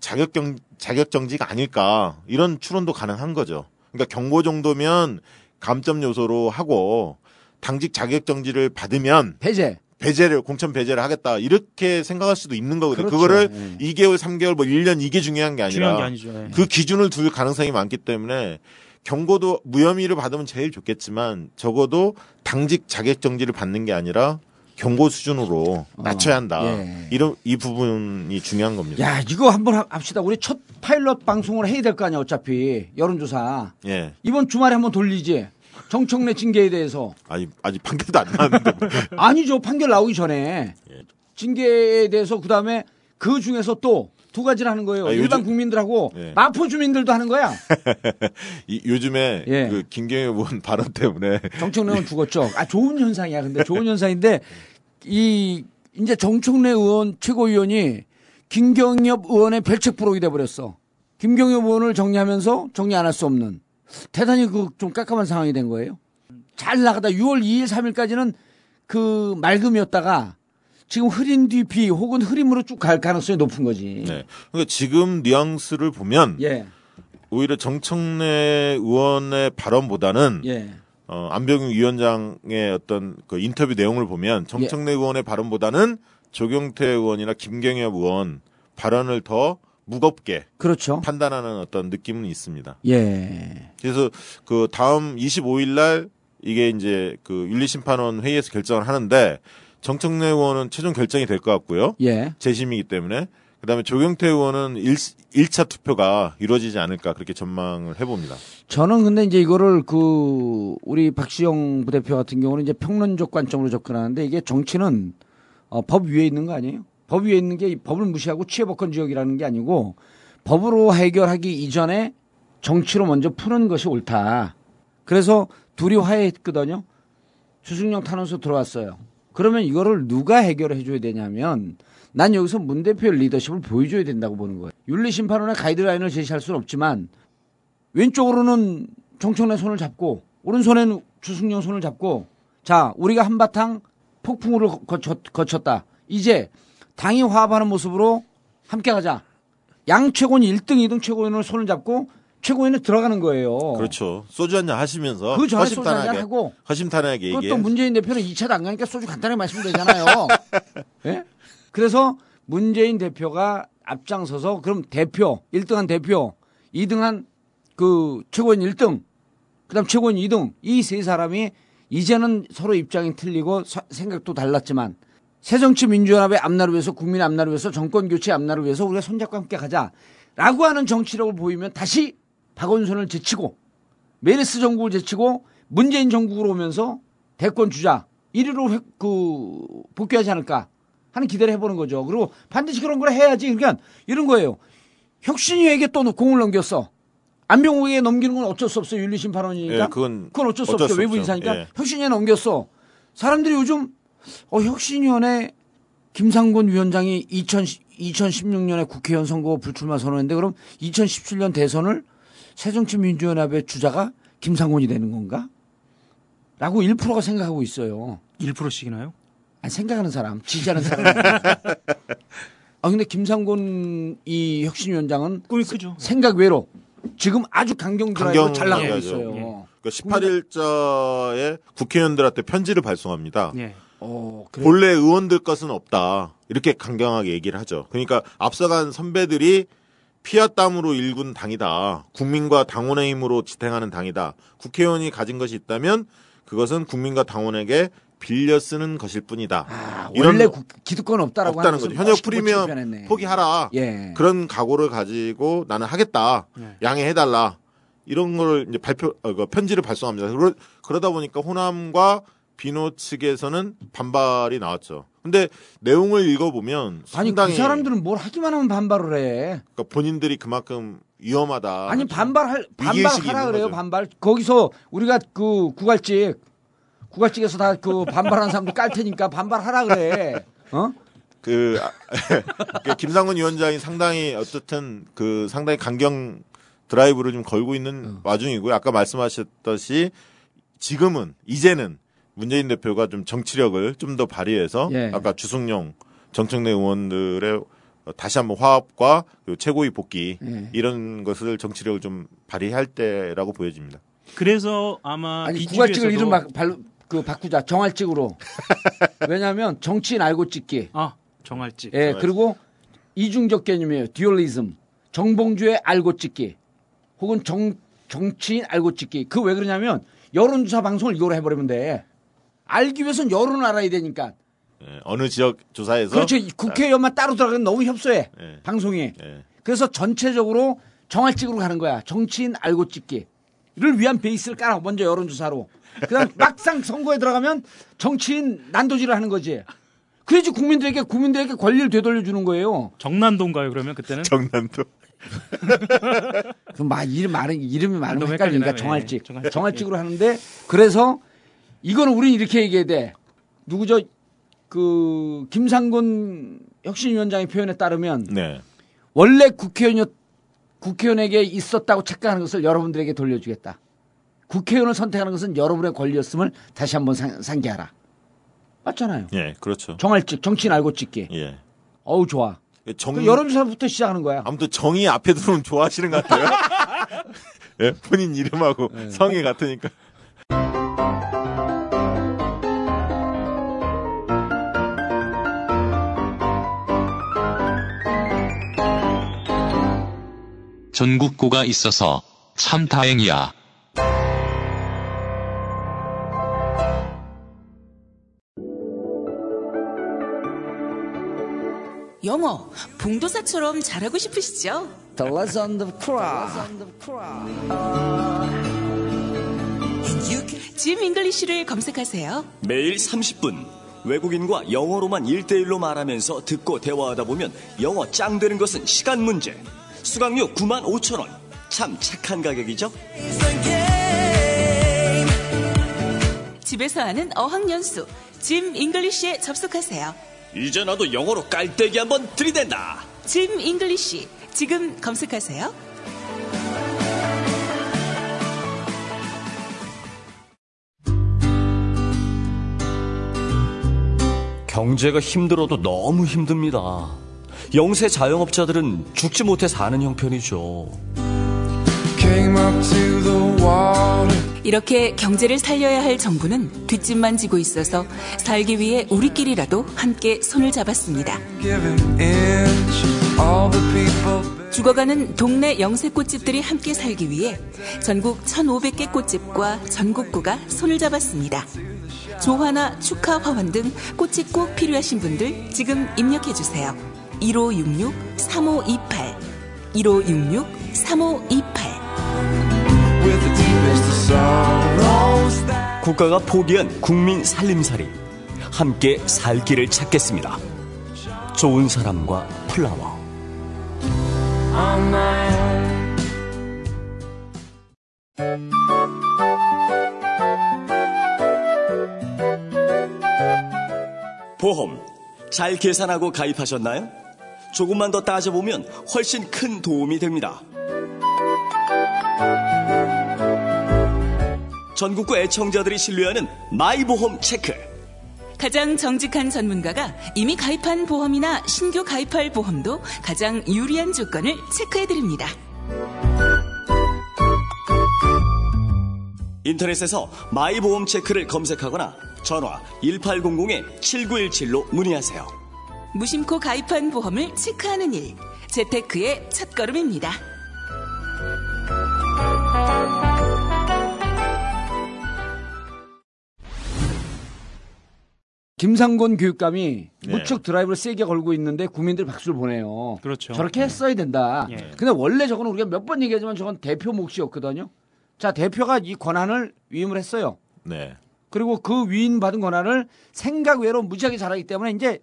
자격정 자격 정지가 아닐까 이런 추론도 가능한 거죠. 그러니까 경고 정도면 감점 요소로 하고 당직 자격 정지를 받으면 배제 배제를 공천 배제를 하겠다 이렇게 생각할 수도 있는 거거든요. 그렇죠. 그거를 예. 2개월, 3개월, 뭐 1년 이게 중요한 게 아니라 중요한 게 아니죠. 예. 그 기준을 둘 가능성이 많기 때문에 경고도 무혐의를 받으면 제일 좋겠지만 적어도 당직 자격 정지를 받는 게 아니라 경고 수준으로 낮춰야 한다. 예. 이런 이 부분이 중요한 겁니다. 야 이거 한번 하- 합시다 우리 첫 파일럿 방송을 해야 될 거 아니야 어차피 여론조사 예. 이번 주말에 한번 돌리지 정청래 징계에 대해서. 아직 아직 판결도 안 나왔는데. 뭐. [laughs] 아니죠. 판결 나오기 전에. 예. 징계에 대해서 그 다음에 그 중에서 또 두 가지를 하는 거예요. 아, 일반 국민들하고 예. 마포 주민들도 하는 거야. [laughs] 이, 요즘에 예. 그 김경애 의원 발언 때문에. 정청래는 [laughs] 죽었죠. 아 좋은 현상이야 근데. 좋은 현상인데 이 이제 정청래 의원 최고위원이 김경엽 의원의 별책 부록이 돼 버렸어. 김경엽 의원을 정리하면서 정리 안 할 수 없는 대단히 그 좀 깜깜한 상황이 된 거예요. 잘 나가다 6월 2일, 3일까지는 그 맑음이었다가 지금 흐린 뒤비 혹은 흐림으로 쭉 갈 가능성이 높은 거지. 네. 그러니까 지금 뉘앙스를 보면 예, 오히려 정청래 의원의 발언보다는 예. 어, 안병윤 위원장의 어떤 그 인터뷰 내용을 보면 정청래 의원의 발언보다는 조경태 의원이나 김경엽 의원 발언을 더 무겁게 그렇죠. 판단하는 어떤 느낌은 있습니다. 예. 그래서 그 다음 25일 날 이게 이제 그 윤리심판원 회의에서 결정을 하는데 정청래 의원은 최종 결정이 될 것 같고요. 예. 재심이기 때문에 그다음에 조경태 의원은 1, 1차 투표가 이루어지지 않을까 그렇게 전망을 해봅니다. 저는 근데 이제 이거를 그 우리 박시영 부대표 같은 경우는 이제 평론적 관점으로 접근하는데 이게 정치는 어, 법 위에 있는 거 아니에요? 법 위에 있는 게 법을 무시하고 취해법권 지역이라는 게 아니고 법으로 해결하기 이전에 정치로 먼저 푸는 것이 옳다. 그래서 둘이 화해했거든요. 주승용 탄원서 들어왔어요. 그러면 이거를 누가 해결해 줘야 되냐면 난 여기서 문 대표의 리더십을 보여줘야 된다고 보는 거예요. 윤리심판원의 가이드라인을 제시할 수는 없지만 왼쪽으로는 정청래 손을 잡고 오른손에는 주승용 손을 잡고 자 우리가 한바탕 폭풍우를 거쳤, 거쳤다. 이제 당이 화합하는 모습으로 함께 가자. 양 최고는 1등, 2등 최고위원을 손을 잡고 최고위원에 들어가는 거예요. 그렇죠. 소주 한 잔 하시면서 그 전에 소주 허심탄회하게 한잔 하고 허심탄회하게 얘기해. 문재인 대표는 2차도 안 가니까 소주 간단하게 마시면 되잖아요. [laughs] 예? 그래서 문재인 대표가 앞장서서 그럼 대표, 1등한 대표, 2등한 그 최고위원 1등, 그 다음 최고위원 2등, 이 세 사람이 이제는 서로 입장이 틀리고 서- 생각도 달랐지만 새정치민주연합의 앞날을 위해서 국민의 앞날을 위해서 정권 교체 앞날을 위해서 우리가 손잡고 함께 가자. 라고 하는 정치력을 보이면 다시 박원순을 제치고 메르스 정국을 제치고 문재인 정국으로 오면서 대권 주자 1위로 획- 그 복귀하지 않을까 하는 기대를 해보는 거죠. 그리고 반드시 그런 걸 해야지. 그러니까 이런 거예요. 혁신위에게 또 공을 넘겼어. 안병호에게 넘기는 건 어쩔 수 없어요. 윤리심판원이니까. 예, 그건 어쩔 수 어쩔 없죠. 수 외부. 인사니까 예. 혁신위에 넘겼어. 사람들이 요즘 어, 혁신위원회 김상곤 위원장이 2000, 2016년에 국회의원 선거 불출마 선언했는데 그럼 2017년 대선을 새정치민주연합의 주자가 김상곤이 되는 건가? 라고 1%가 생각하고 있어요. 1%씩이나요? 아니, 생각하는 사람, 지지하는 사람. [laughs] 아, 근데 김상곤 이 혁신위원장은 꿈이 크죠. 생각 외로 지금 아주 강경 드라이브 강경 잘 나가고. 있어요. 예. 그러니까 18일자에 국회의원들한테 편지를 발송합니다. 예. 어, 그래. 본래 의원들 것은 없다. 이렇게 강경하게 얘기를 하죠. 그러니까 앞서간 선배들이 피와 땀으로 일군 당이다. 국민과 당원의 힘으로 지탱하는 당이다. 국회의원이 가진 것이 있다면 그것은 국민과 당원에게 빌려 쓰는 것일 뿐이다. 아, 이런 원래 국- 기득권 없다라고 없다는 하는 거죠. 현역 프리미엄 표현했네. 포기하라. 예. 그런 각오를 가지고 나는 하겠다. 네. 양해해달라. 이런 걸 이제 발표, 어, 그 편지를 발송합니다. 그러, 그러다 보니까 호남과 비노 측에서는 반발이 나왔죠. 근데 내용을 읽어보면 아니 그 사람들은 뭘 하기만 하면 반발을 해. 그러니까 본인들이 그만큼 위험하다. 아니 반발할 반발하라 그래요 거죠. 반발. 거기서 우리가 그 구갈직 구갈직에서 다 그 반발하는 사람들 깔 테니까 반발하라 그래. 어? 그, 아, [laughs] 그 김상훈 위원장이 상당히 어쨌든 그 상당히 강경 드라이브를 좀 걸고 있는 어. 와중이고요. 아까 말씀하셨듯이 지금은 이제는 문재인 대표가 좀 정치력을 좀 더 발휘해서 예. 아까 주승용 정청래 의원들의 다시 한번 화합과 그리고 최고위 복귀 예. 이런 것을 정치력을 좀 발휘할 때라고 보여집니다. 그래서 아마 아니 구갈직을 이름 바, 발, 그 바꾸자 정할직으로. [laughs] 왜냐하면 정치인 알고 찍기. 아 정할직. 예 그리고 이중적 개념이에요. 듀얼리즘. 정봉주의 알고 찍기. 혹은 정 정치인 알고 찍기. 그 왜 그러냐면 여론조사 방송을 이거로 해버리면 돼. 알기 위해서는 여론을 알아야 되니까. 예, 어느 지역 조사에서 그렇죠. 이 국회의원만 따로 들어가면 너무 협소해. 예. 방송이. 예. 그래서 전체적으로 정할직으로 가는 거야. 정치인 알고 찍기를 위한 베이스를 깔아. 먼저 여론조사로. 그다음 [laughs] 막상 선거에 들어가면 정치인 난도질을 하는 거지. 그래야지 국민들에게 국민들에게 권리를 되돌려 주는 거예요. 정난도인가요 그러면 그때는? 정난도 그럼 막 이름 많은 이름이 많으면 너무 헷갈리니까. 예, 정할직. 정할직으로 하는데 그래서 이거는 우리 이렇게 얘기해야 돼. 누구죠? 그 김상곤 혁신위원장의 표현에 따르면 네. 원래 국회의원 국회의원에게 있었다고 착각하는 것을 여러분들에게 돌려주겠다. 국회의원을 선택하는 것은 여러분의 권리였음을 다시 한번 상, 상기하라. 맞잖아요. 예, 그렇죠. 정할직, 정치인 알고 찍기. 예. 어우 좋아. 정그 여론조사부터 시작하는 거야. 아무튼 정의 앞에 들어오면 좋아하시는 것 같아요. [laughs] 예, 본인 이름하고 네. 성이 같으니까. 전국구가 있어서 참 다행이야. 영어 봉도사처럼 잘하고 싶으시죠? The Legend of Korra. 짐 잉글리쉬를 검색하세요. 매일 30분 외국인과 영어로만 1대1로 말하면서 듣고 대화하다 보면 영어 짱 되는 것은 시간 문제. 수강료 9만 5천 원. 참 착한 가격이죠? 집에서 하는 어학연수 짐 잉글리쉬에 접속하세요. 이제 나도 영어로 깔때기 한번 들이댄다. 짐 잉글리쉬 지금 검색하세요. 경제가 힘들어도 너무 힘듭니다. 영세 자영업자들은 죽지 못해 사는 형편이죠. 이렇게 경제를 살려야 할 정부는 뒷짐만 지고 있어서 살기 위해 우리끼리라도 함께 손을 잡았습니다. 죽어가는 동네 영세 꽃집들이 함께 살기 위해 전국 1,500개 꽃집과 전국구가 손을 잡았습니다. 조화나 축하 화환 등 꽃이 꼭 필요하신 분들 지금 입력해 주세요. 1566-3528 1566-3528 국가가 포기한 국민 살림살이 함께 살 길을 찾겠습니다. 좋은 사람과 플라워 보험 잘 계산하고 가입하셨나요? 조금만 더 따져보면 훨씬 큰 도움이 됩니다. 전국구 애청자들이 신뢰하는 마이보험 체크. 가장 정직한 전문가가 이미 가입한 보험이나 신규 가입할 보험도 가장 유리한 조건을 체크해드립니다. 인터넷에서 마이보험 체크를 검색하거나 전화 1800-7917로 문의하세요. 무심코 가입한 보험을 체크하는 일. 재테크의 첫걸음입니다. 김상곤 교육감이 네. 무척 드라이브를 세게 걸고 있는데 국민들 박수를 보내요. 그렇죠. 저렇게 했어야 된다. 예. 근데 원래 저건 우리가 몇 번 얘기하지만 저건 대표 몫이었거든요. 자, 대표가 이 권한을 위임을 했어요. 네. 그리고 그 위임 받은 권한을 생각 외로 무지하게 잘하기 때문에 이제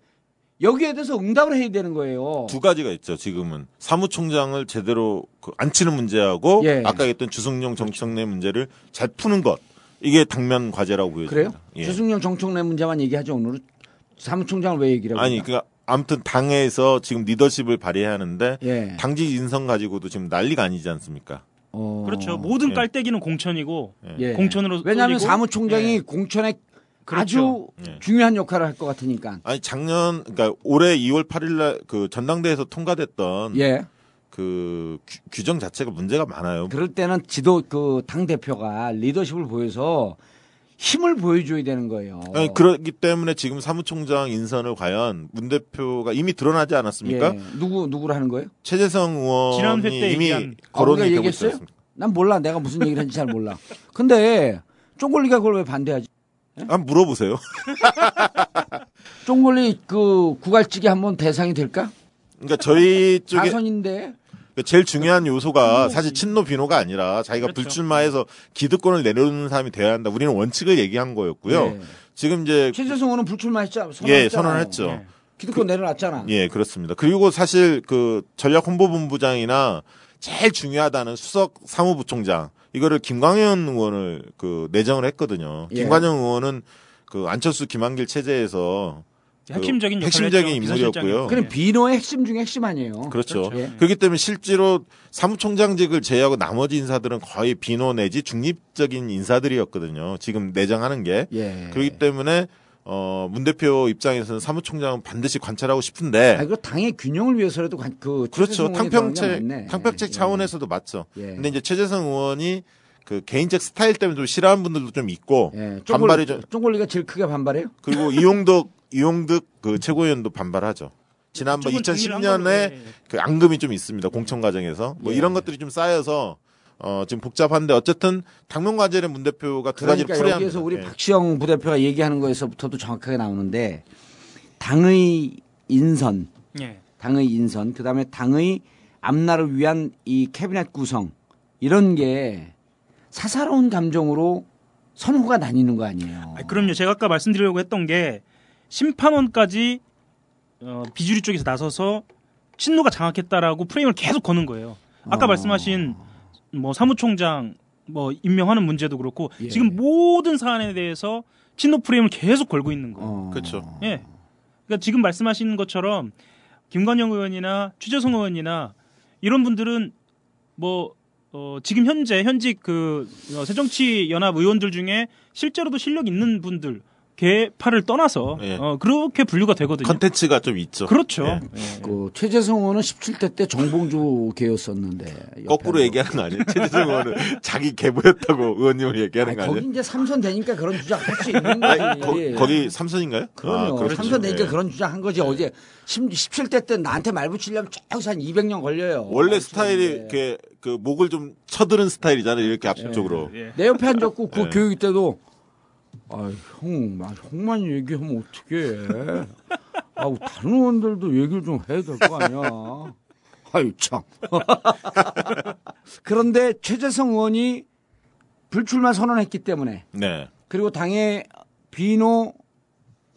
여기에 대해서 응답을 해야 되는 거예요. 두 가지가 있죠. 지금은 사무총장을 제대로 그안 치는 문제하고 예. 아까 얘기했던 주승용 정청래 문제를 잘 푸는 것 이게 당면 과제라고 그래요? 보여집니다. 예. 주승용 정청래 문제만 얘기하죠 오늘은 사무총장을 왜 얘기를 아니? 그러니까 아무튼 당에서 지금 리더십을 발휘해야 하는데 예. 당직 인선 가지고도 지금 난리가 아니지 않습니까? 어, 그렇죠. 모든 예. 깔때기는 공천이고 예. 공천으로 왜냐하면 쏠리고, 사무총장이 예. 공천에 그렇죠. 아주 예. 중요한 역할을 할 것 같으니까. 아니 작년 그러니까 올해 2월 8일날 그 전당대회에서 통과됐던 예. 그 규- 규정 자체가 문제가 많아요. 그럴 때는 지도 그 당 대표가 리더십을 보여서 힘을 보여줘야 되는 거예요. 아니, 그렇기 때문에 지금 사무총장 인선을 과연 문 대표가 이미 드러나지 않았습니까? 예. 누구 누구를 하는 거예요? 최재성 의원이 지난 회때 이미 얘기한- 아, 거론이 우리가 되고? 않습니까? 난 몰라. 내가 무슨 얘기를 했는지 잘 몰라. 근데 쫑골리가 그걸 왜 반대하지? 한번 물어보세요. [laughs] 쫑골리 그 구갈찌개 한번 대상이 될까? 그러니까 저희 쪽에 자선인데. 그 제일 중요한 요소가 사실 친노 비노가 아니라 자기가 그렇죠. 불출마해서 기득권을 내려놓는 사람이 돼야 한다. 우리는 원칙을 얘기한 거였고요. 예. 지금 이제 최재성 의원은 불출마했죠. 예 선언했잖아요. 선언했죠. 예. 기득권 내려놨잖아. 예 그렇습니다. 그리고 사실 그 전략 홍보본부장이나 제일 중요하다는 수석 사무부총장 이거를 김광현 의원을 그 내정을 했거든요. 예. 김광현 의원은 그 안철수 김한길 체제에서 핵심적인 그 핵심적인 했죠. 인물이었고요. 그럼 예. 비노의 핵심 중에 핵심 아니에요. 그렇죠. 예. 그렇기 때문에 실제로 사무총장직을 제외하고 나머지 인사들은 거의 비노 내지 중립적인 인사들이었거든요. 지금 내정하는 게. 예. 그렇기 때문에 어, 문 대표 입장에서는 사무총장은 반드시 관찰하고 싶은데 아, 이거 당의 균형을 위해서라도 관- 그 그렇죠. 탕평책 맞네. 탕평책 예. 차원에서도 맞죠. 예. 근데 이제 최재성 의원이 그 개인적 스타일 때문에 좀 싫어하는 분들도 좀 있고 예. 반발이 좀 쫑골리가 제일 크게 반발해요? 그리고 이용덕 이용득 그 최고위원도 반발하죠. 지난번 그쪽은 정리를 한 2010년에 걸로, 예. 그 앙금이 좀 있습니다. 공천 과정에서 뭐 예. 이런 것들이 좀 쌓여서 어 지금 복잡한데 어쨌든 당면 과제는 문 대표가 두 가지를 그러니까 풀어야 여기에서 합니다. 우리 예. 박시영 부대표가 얘기하는 거에서부터도 정확하게 나오는데 당의 인선, 예. 당의 인선, 그 다음에 당의 앞날을 위한 이 캐비넷 구성 이런 게 사사로운 감정으로 선호가 나뉘는 거 아니에요. 아, 그럼요. 제가 아까 말씀드리려고 했던 게 심판원까지 어, 비주류 쪽에서 나서서 친노가 장악했다라고 프레임을 계속 거는 거예요. 아까 어. 말씀하신 뭐 사무총장 뭐 임명하는 문제도 그렇고 예. 지금 모든 사안에 대해서 친노 프레임을 계속 걸고 있는 거예요. 어. 그렇죠. 예. 그러니까 지금 말씀하신 것처럼 김관영 의원이나 최재성 의원이나 이런 분들은 뭐 어, 지금 현재 현직 그 어, 새정치 연합 의원들 중에 실제로도 실력 있는 분들 개파를 떠나서 예. 어, 그렇게 분류가 되거든요. 컨텐츠가 좀 있죠. 그렇죠. 예. 예. 그 최재성 의원은 17대 때 정봉주 개였었는데 거꾸로 옆에 얘기하는 거 아니에요? 최재성 의원은 [laughs] 자기 개보였다고 의원님을 얘기하는 아니, 거 거기 아니에요? 이제 삼선 되니까 그런 주장 할 수 있는 아니, 거지. 거, 기 삼선인가요? 그럼요. 아, 그렇죠. 삼선 되니까 예. 그런 주장 한 거지. 어제 17대 때 나한테 말 붙이려면 저기서 한 200년 걸려요. 원래 말 스타일이. 이렇게 그 목을 좀 쳐드는 스타일이잖아요. 이렇게 앞쪽으로. 예. 내 옆에 앉았고 그 예. 교육 때도 아, 형, 막 형만 얘기하면 어떡해. 아우 다른 의원들도 얘기를 좀 해야 될 거 아니야. 아유 참. [laughs] 그런데 최재성 의원이 불출마 선언했기 때문에 네. 그리고 당의 비노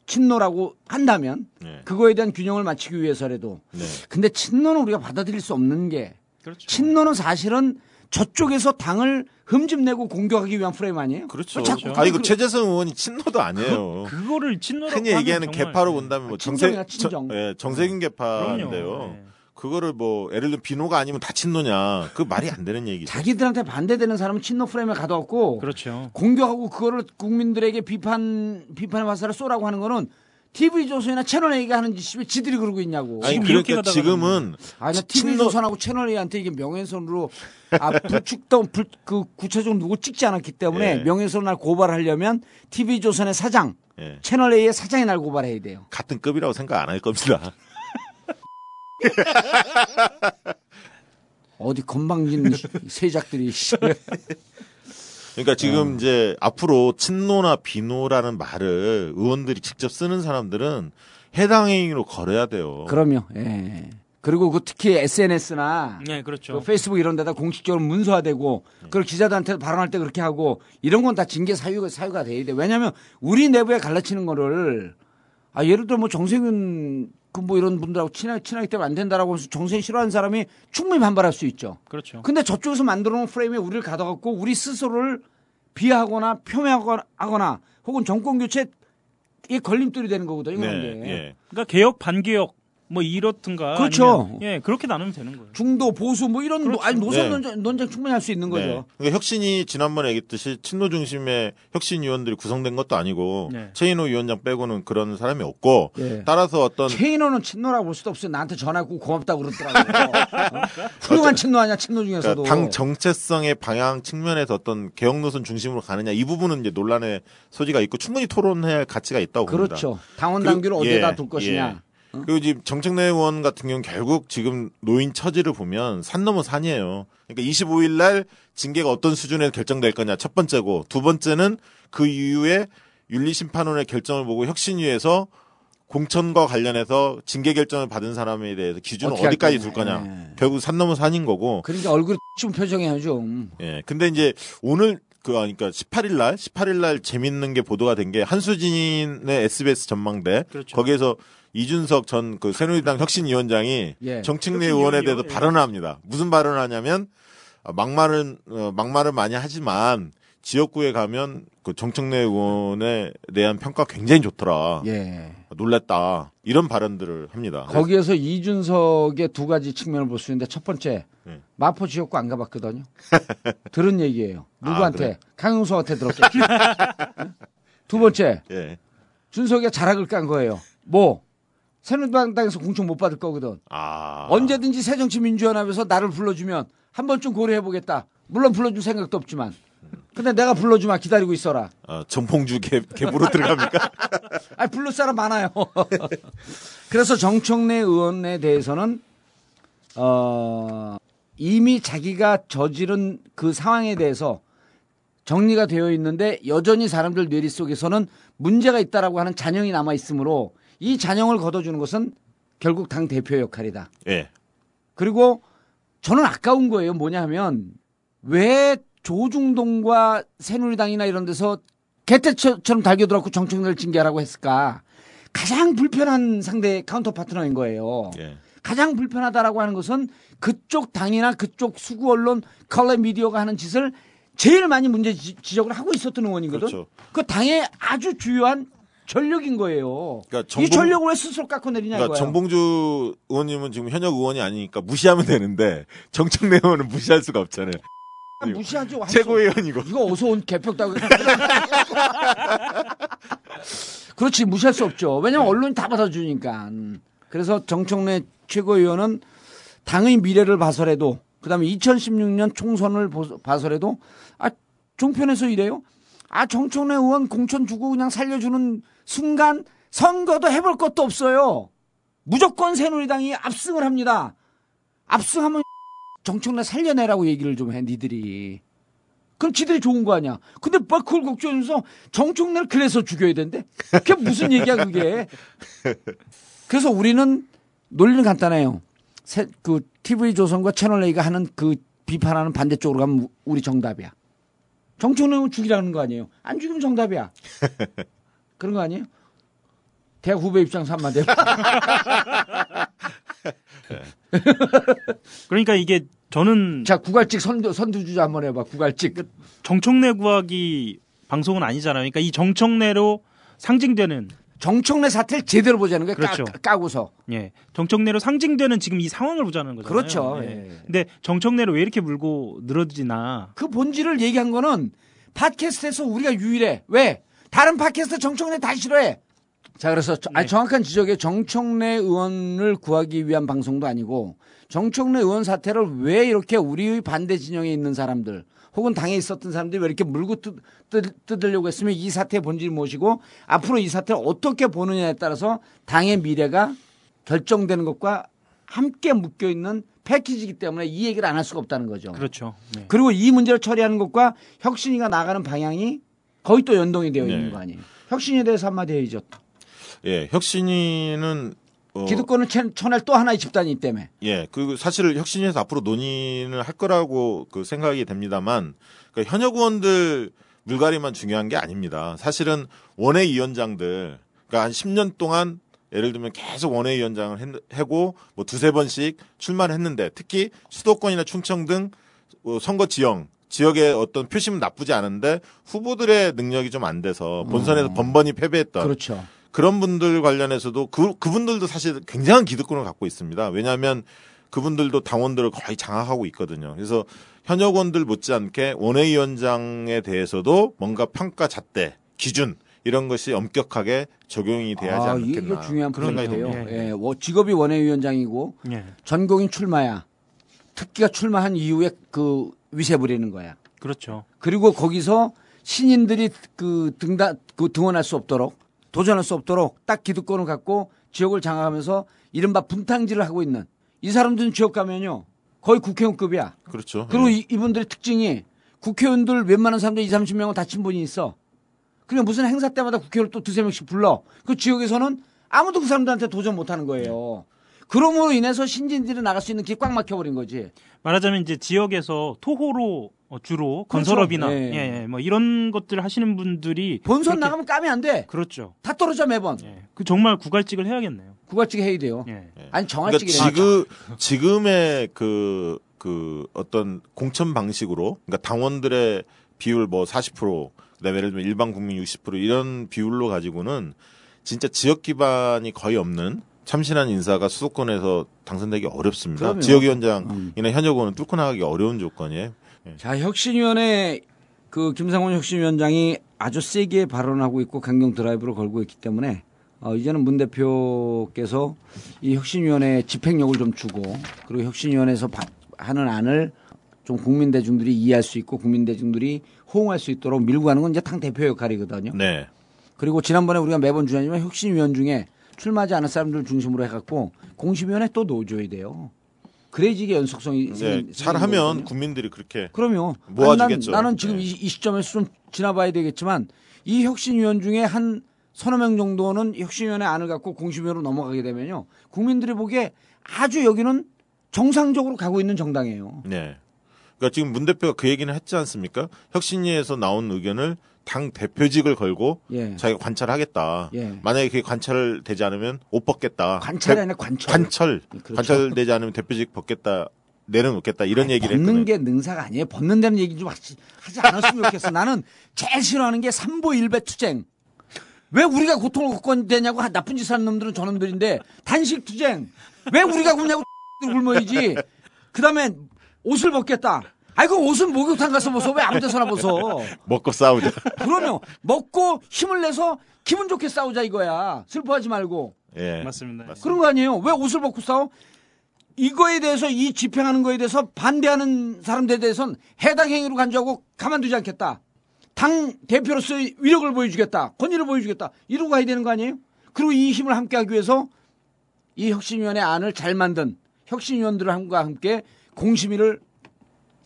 친노라고 한다면 네. 그거에 대한 균형을 맞추기 위해서라도 네. 근데 친노는 우리가 받아들일 수 없는 게 그렇죠. 친노는 사실은 저쪽에서 당을 흠집내고 공격하기 위한 프레임 아니에요? 그렇죠. 어, 자꾸 아, 이거 그- 최재성 의원이 친노도 아니에요. 그 거를 친노라고 흔히 얘기하는 개파로 본다면 뭐 정세, 친정. 정, 예, 정세균 개파인데요. 그럼요. 예. 그거를 뭐 예를 들어 비노가 아니면 다 친노냐 그 말이 안 되는 얘기죠. 자기들한테 반대되는 사람은 친노 프레임에 가둬갖고 그렇죠. 공격하고 그거를 국민들에게 비판 비판의 화살을 쏘라고 하는 거는 TV 조선이나 채널 A가 하는 짓이 왜 지들이 그러고 있냐고. 아니 지금 이렇게 그러니까 지금은 아니 TV 친노- 조선하고 채널 A한테 이게 명예훼손으로 아 불축도 불, 그 구체적으로 누구 찍지 않았기 때문에 예. 명예훼손 날 고발하려면 TV 조선의 사장, 예, 채널 A의 사장이 날 고발해야 돼요. 같은 급이라고 생각 안 할 겁니다. [laughs] 어디 건방진 세작들이 씨. [laughs] 그러니까 어. 지금 이제 앞으로 친노나 비노라는 말을 의원들이 직접 쓰는 사람들은 해당 행위로 걸어야 돼요. 그럼요. 예. 그리고 그 특히 SNS나 네, 그렇죠. 그 페이스북 이런 데다 공식적으로 문서화되고 그걸 기자들한테 발언할 때 그렇게 하고 이런 건 다 징계 사유가 사유가 돼야 돼. 왜냐하면 우리 내부에 갈라치는 거를 아 예를 들어 뭐 정세균 그 뭐 이런 분들하고 친하, 친하기 때문에 안 된다라고 해서 정세균 싫어하는 사람이 충분히 반발할 수 있죠. 그렇죠. 근데 저쪽에서 만들어 놓은 프레임에 우리를 가둬갖고 우리 스스로를 비하하거나 폄훼하거나 혹은 정권 교체에 걸림돌이 되는 거거든요. 네, 예. 그러니까 개혁 반개혁 뭐 이렇든가 그렇죠. 아니면, 예 그렇게 나누면 되는 거예요. 중도 보수 뭐 이런 그렇죠. 아니 노선 네. 논쟁, 논쟁 충분히 할 수 있는 거죠. 네. 그러니까 혁신이 지난번에 얘기했듯이 친노 중심의 혁신 위원들이 구성된 것도 아니고 네. 최인호 위원장 빼고는 그런 사람이 없고 예. 따라서 어떤 최인호는 친노라고 볼 수도 없어요. 나한테 전화했고 고맙다고 그러더라고요. [laughs] 어? 훌륭한 친노 아니야, 친노 중에서도. 그러니까 당 정체성의 방향 측면에서 어떤 개혁 노선 중심으로 가느냐 이 부분은 이제 논란의 소지가 있고 충분히 토론해야 할 가치가 있다고 봅니다. 그렇죠. 당원 당규를 어디에다 예, 둘 것이냐. 그리고 지금 정책내 의원 같은 경우는 결국 지금 노인 처지를 보면 산 넘어 산이에요. 그러니까 25일 날 징계가 어떤 수준에 결정될 거냐 첫 번째고 두 번째는 그 이후에 윤리심판원의 결정을 보고 혁신위에서 공천과 관련해서 징계 결정을 받은 사람에 대해서 기준을 어디까지. 둘 거냐. 예. 결국 산 넘어 산인 거고. 그러니까 얼굴 좀 표정해요, 좀. 예. 근데 이제 오늘 그 그러니까 18일 날 18일 날 재밌는 게 보도가 된 게 한수진의 SBS 전망대 그렇죠. 거기에서 이준석 전 그 새누리당 혁신위원장이 예. 정책내 의원에 대해서? 예. 발언을 합니다. 무슨 발언을 하냐면 어, 막말은 어, 막말을 많이 하지만 지역구에 가면 그 정책내 의원에 대한 평가 굉장히 좋더라. 예. 놀랬다. 이런 발언들을 합니다. 거기에서 이준석의 두 가지 측면을 볼 수 있는데 첫 번째 네. 마포 지역구 안 가봤거든요. [laughs] 들은 얘기예요. 아, 누구한테? 그래? 강용석한테. 응? [laughs] 두 번째 예. 준석이가 자락을 깐 거예요. 뭐 새누리당에서 공천 못 받을 거거든. 아. 언제든지 새정치민주연합에서 나를 불러주면 한 번쯤 고려해보겠다. 물론 불러줄 생각도 없지만. 근데 내가 불러주마 기다리고 있어라. 어, 전봉주 개, 개부로 들어갑니까? [laughs] 아, 부를 사람 많아요. [laughs] 그래서 정청래 의원에 대해서는 어, 이미 자기가 저지른 그 상황에 대해서 정리가 되어 있는데 여전히 사람들 뇌리 속에서는 문제가 있다라고 하는 잔영이 남아 있으므로 이 잔영을 걷어주는 것은 결국 당 대표 역할이다. 예. 그리고 저는 아까운 거예요. 뭐냐 하면 왜 조중동과 새누리당이나 이런 데서 개떼처럼 달겨들었고 정청래를 징계하라고 했을까? 가장 불편한 상대 카운터 파트너인 거예요. 예. 가장 불편하다라고 하는 것은 그쪽 당이나 그쪽 수구 언론 컬러 미디어가 하는 짓을 제일 많이 문제 지- 지적을 하고 있었던 의원이거든. 그렇죠. 그 당의 아주 주요한 전력인 거예요. 그러니까 이 정봉- 전력을 왜 스스로 깎아내리냐 그러니까 이거야. 정봉주 의원님은 지금 현역 의원이 아니니까 무시하면 되는데 정청래 의원은 무시할 수가 없잖아요. 아, 무시하죠. 할수 최고 의원이고. 이거 어서 온 개평다고. [laughs] 그렇지 무시할 수 없죠. 왜냐면 언론이 다 받아주니까. 음. 그래서 정청래 최고위원은 당의 미래를 봐서라도 그다음에 2016년 총선을 보- 봐서라도 아 종편에서 이래요. 아 정청래 의원 공천 주고 그냥 살려주는 순간 선거도 해볼 것도 없어요. 무조건 새누리당이 압승을 합니다. 압승하면 [laughs] 정청래 살려내라고 얘기를 좀 해, 니들이. 그럼 지들이 좋은 거 아니야. 근데 막 그걸 걱정하면서 정청래를 그래서 죽여야 된대? 그게 무슨 얘기야, 그게. 그래서 우리는 논리는 간단해요. 새- 그 TV조선과 채널A가 하는 그 비판하는 반대쪽으로 가면 우- 우리 정답이야. 정청래는 죽이라는 거 아니에요. 안 죽이면 정답이야. [laughs] 그런 거 아니에요? 대학 후배 입장에서 한마디 해봐. 그러니까 이게 저는 자, 구갈직 선두, 선두주자 한번 해봐, 구갈직. 정청래 구하기 방송은 아니잖아요. 그러니까 이 정청래로 상징되는 정청래 사태를 제대로 보자는 거예요. 그렇죠. 까, 까고서. 예. 정청래로 상징되는 지금 이 상황을 보자는 거잖아요. 그렇죠. 예. 예. 근데 정청래로 왜 이렇게 물고 늘어지나? 그 본질을 얘기한 거는 팟캐스트에서 우리가 유일해. 왜? 다른 팟캐스트 정청래 다 싫어해. 자, 그래서 네. 정확한 지적에 정청래 의원을 구하기 위한 방송도 아니고 정청래 의원 사태를 왜 이렇게 우리의 반대 진영에 있는 사람들 혹은 당에 있었던 사람들이 왜 이렇게 물고 뜯, 뜯, 뜯으려고 했으면 이 사태의 본질을 모시고 앞으로 이 사태를 어떻게 보느냐에 따라서 당의 미래가 결정되는 것과 함께 묶여 있는 패키지이기 때문에 이 얘기를 안 할 수가 없다는 거죠. 그렇죠. 네. 그리고 이 문제를 처리하는 것과 혁신이가 나가는 방향이 거의 또 연동이 되어 있는 네. 거 아니에요. 혁신에 대해서 한마디 해야죠. 예, 혁신이는 어, 기득권을 쳐- 쳐낼 또 하나의 집단이 있기 때문에. 예, 그 사실 혁신에서 앞으로 논의를 할 거라고 그 생각이 됩니다만 그러니까 현역 의원들 물갈이만 중요한 게 아닙니다. 사실은 원외위원장들 그러니까 한 10년 동안 예를 들면 계속 원외위원장을 했- 하고 뭐 두세 번씩 출마를 했는데 특히 수도권이나 충청 등 어, 선거 지형 지역의 어떤 표심은 나쁘지 않은데 후보들의 능력이 좀 안 돼서 본선에서 번번이 패배했던 그렇죠. 그런 분들 관련해서도 그 그분들도 사실 굉장한 기득권을 갖고 있습니다. 왜냐하면 그분들도 당원들을 거의 장악하고 있거든요. 그래서 현역원들 못지않게 원외위원장에 대해서도 뭔가 평가 잣대 기준 이런 것이 엄격하게 적용이 돼야 하지 아, 않겠나 이게 중요한 그런 포인트예요. 예. 예, 워- 직업이 원외위원장이고 예. 전공인 출마야. 특기가 출마한 이후에 그 위세 부리는 거야. 그렇죠. 그리고 거기서 신인들이 그 등단 그 등원할 수 없도록 도전할 수 없도록 딱 기득권을 갖고 지역을 장악하면서 이른바 분탕질을 하고 있는 이 사람들은 지역 가면요 거의 국회의원급이야. 그렇죠. 그리고 예. 이, 이분들의 특징이 국회의원들 웬만한 사람들 2, 30명은 다 친분이 있어. 그냥 무슨 행사 때마다 국회의원을 또 두세 명씩 불러. 그 지역에서는 아무도 그 사람들한테 도전 못 하는 거예요. 그러므로 인해서 신진들이 나갈 수 있는 길이 꽉 막혀버린 거지. 말하자면 이제 지역에서 토호로 어, 주로 그렇죠. 건설업이나 예. 예, 예, 뭐 이런 것들 하시는 분들이 본선 그렇게- 나가면 까면 안 돼. 그렇죠. 다 떨어져 매번. 예. 그 정말 구갈직을 해야겠네요. 구갈직 해야 돼요. 예. 아니 그러니까 정할직이 지금 지금의 그, 그 어떤 공천 방식으로 그러니까 당원들의 비율 뭐 40% 그다음에 예를 들면 일반 국민 60% 이런 비율로 가지고는 진짜 지역 기반이 거의 없는 참신한 인사가 수도권에서 당선되기 어렵습니다. 그럼요. 음. 지역위원장이나 현역원은 뚫고 나가기 어려운 조건이에요. 자 혁신위원회 그 김상훈 혁신위원장이 아주 세게 발언하고 있고 강경 드라이브를 걸고 있기 때문에 어, 이제는 문 대표께서 이 혁신위원회 집행력을 좀 주고 그리고 혁신위원회에서 바- 하는 안을 좀 국민 대중들이 이해할 수 있고 국민 대중들이 호응할 수 있도록 밀고 가는 건 이제 당 대표 역할이거든요. 네. 그리고 지난번에 우리가 매번 주장하지만 혁신위원 중에 출마하지 않은 사람들 중심으로 해갖고 공심위원회 또 넣어줘야 돼요. 그래야지 이게 연속성이 네. 잘하면. 국민들이 그렇게 그럼요. 모아주겠죠. 난, 나는 지금 네. 이, 이 시점에서 좀 지나봐야 되겠지만 이 혁신위원 중에 한 서너 명 정도는 혁신위원회 안을 갖고 공심위원으로 넘어가게 되면요. 국민들이 보기에 아주 여기는 정상적으로 가고 있는 정당이에요. 네. 그러니까 지금 문 대표가 그 얘기는 했지 않습니까? 혁신위에서 나온 의견을 당 대표직을 걸고 예. 자기가 관찰하겠다. 예. 만약에 그게 관찰되지 않으면 옷 벗겠다. 관찰이 대- 아니라 관철. 관철. 그렇죠. 관찰되지 않으면 대표직 벗겠다. 내려놓겠다. 이런 아니, 얘기를 벗는 했거든요. 게 능사가 아니에요. 벗는다는 얘기 좀 하지, 하지 않았으면 좋겠어. 나는 제일 싫어하는 게 삼보 일배 투쟁. 왜 우리가 고통을 겪고 되냐고 하- 나쁜 짓 하는 놈들은 저놈들인데 단식 투쟁. 왜 우리가 굶냐고 [laughs] 굶어야지. 그다음에 옷을 벗겠다. 아이고 옷은 목욕탕 가서 벗어 왜 아무 데서나 벗어. [laughs] 먹고 싸우자. 그러면 먹고 힘을 내서 기분 좋게 싸우자 이거야. 슬퍼하지 말고. 예. 맞습니다. 그런 거 아니에요. 왜 옷을 벗고 싸워? 이거에 대해서 이 집행하는 거에 대해서 반대하는 사람들에 대해서는 해당 행위로 간주하고 가만두지 않겠다. 당 대표로서의 위력을 보여주겠다. 권위를 보여주겠다. 이러고 가야 되는 거 아니에요? 그리고 이 힘을 함께하기 위해서 이 혁신위원회 안을 잘 만든 혁신위원들과 함께 공심위를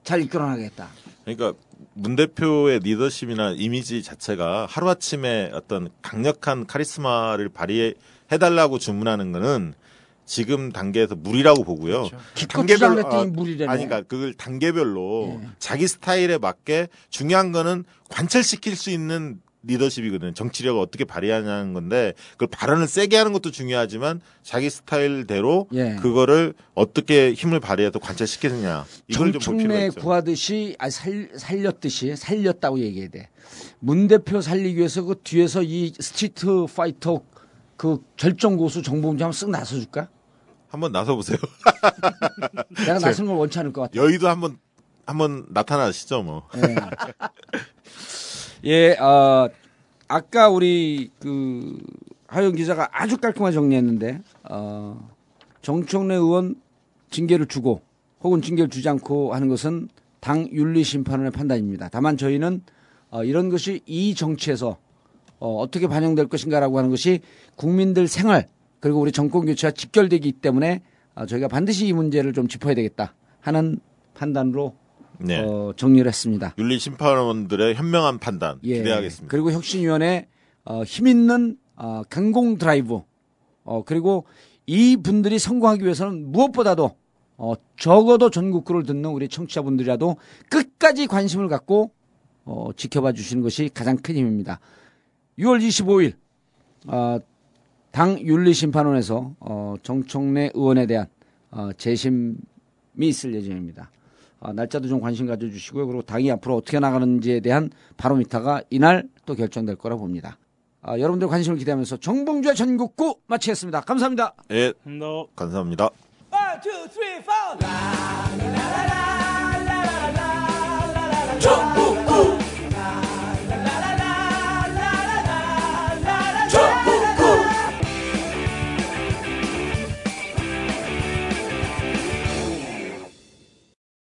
잘 이끌어 나가겠다. 그러니까 문 대표의 리더십이나 이미지 자체가 하루아침에 어떤 강력한 카리스마를 발휘해달라고 주문하는 거는 지금 단계에서 무리라고 보고요. 기껏 주장했더니 무리라네. 아니, 그러니까 그걸 단계별로 예. 자기 스타일에 맞게 중요한 거는 관철시킬 수 있는 리더십이거든요. 정치력을 어떻게 발휘하냐는 건데 그걸 발언을 세게 하는 것도 중요하지만 자기 스타일대로 예. 그거를 어떻게 힘을 발휘해서 관철시키느냐 이걸 좀 볼 필요가 있죠. 구하듯이 아 살, 살렸듯이 살렸다고 얘기해야 돼. 문 대표 살리기 위해서 그 뒤에서 이 street fighter 그 결정 고수 정봉주 한번 쓱 나서 줄까? 한번 나서 보세요. [laughs] 내가 나선 걸 원치 않을 것 같아. 여의도 한번 한번 나타나시죠 뭐. 예. [laughs] 예, 어, 아까 우리 그 하영 기자가 아주 깔끔하게 정리했는데 어, 정청래 의원 징계를 주고 혹은 징계를 주지 않고 하는 것은 당 윤리 심판원의 판단입니다. 다만 저희는 어, 이런 것이 이 정치에서 어, 어떻게 반영될 것인가라고 하는 것이 국민들 생활 그리고 우리 정권 교체와 직결되기 때문에 어, 저희가 반드시 이 문제를 좀 짚어야 되겠다 하는 판단으로 네. 어, 정리를 했습니다. 윤리 심판원들의 현명한 판단 예. 기대하겠습니다. 그리고 혁신위원회 어, 힘 있는 어, 강공 드라이브 어, 그리고 이 분들이 성공하기 위해서는 무엇보다도 어, 적어도 전국구를 듣는 우리 청취자분들이라도 끝까지 관심을 갖고 어, 지켜봐 주시는 것이 가장 큰 힘입니다. 6월 25일 어, 당 윤리심판원에서 어, 정청래 의원에 대한 어, 재심이 있을 예정입니다. 어, 날짜도 좀 관심 가져주시고요. 그리고 당이 앞으로 어떻게 나가는지에 대한 바로미터가 이날 또 결정될 거라 봅니다. 아, 여러분들 관심을 기대하면서 정봉주의 전국구 마치겠습니다. 감사합니다. 예, 너 감사합니다. One, two, three, four.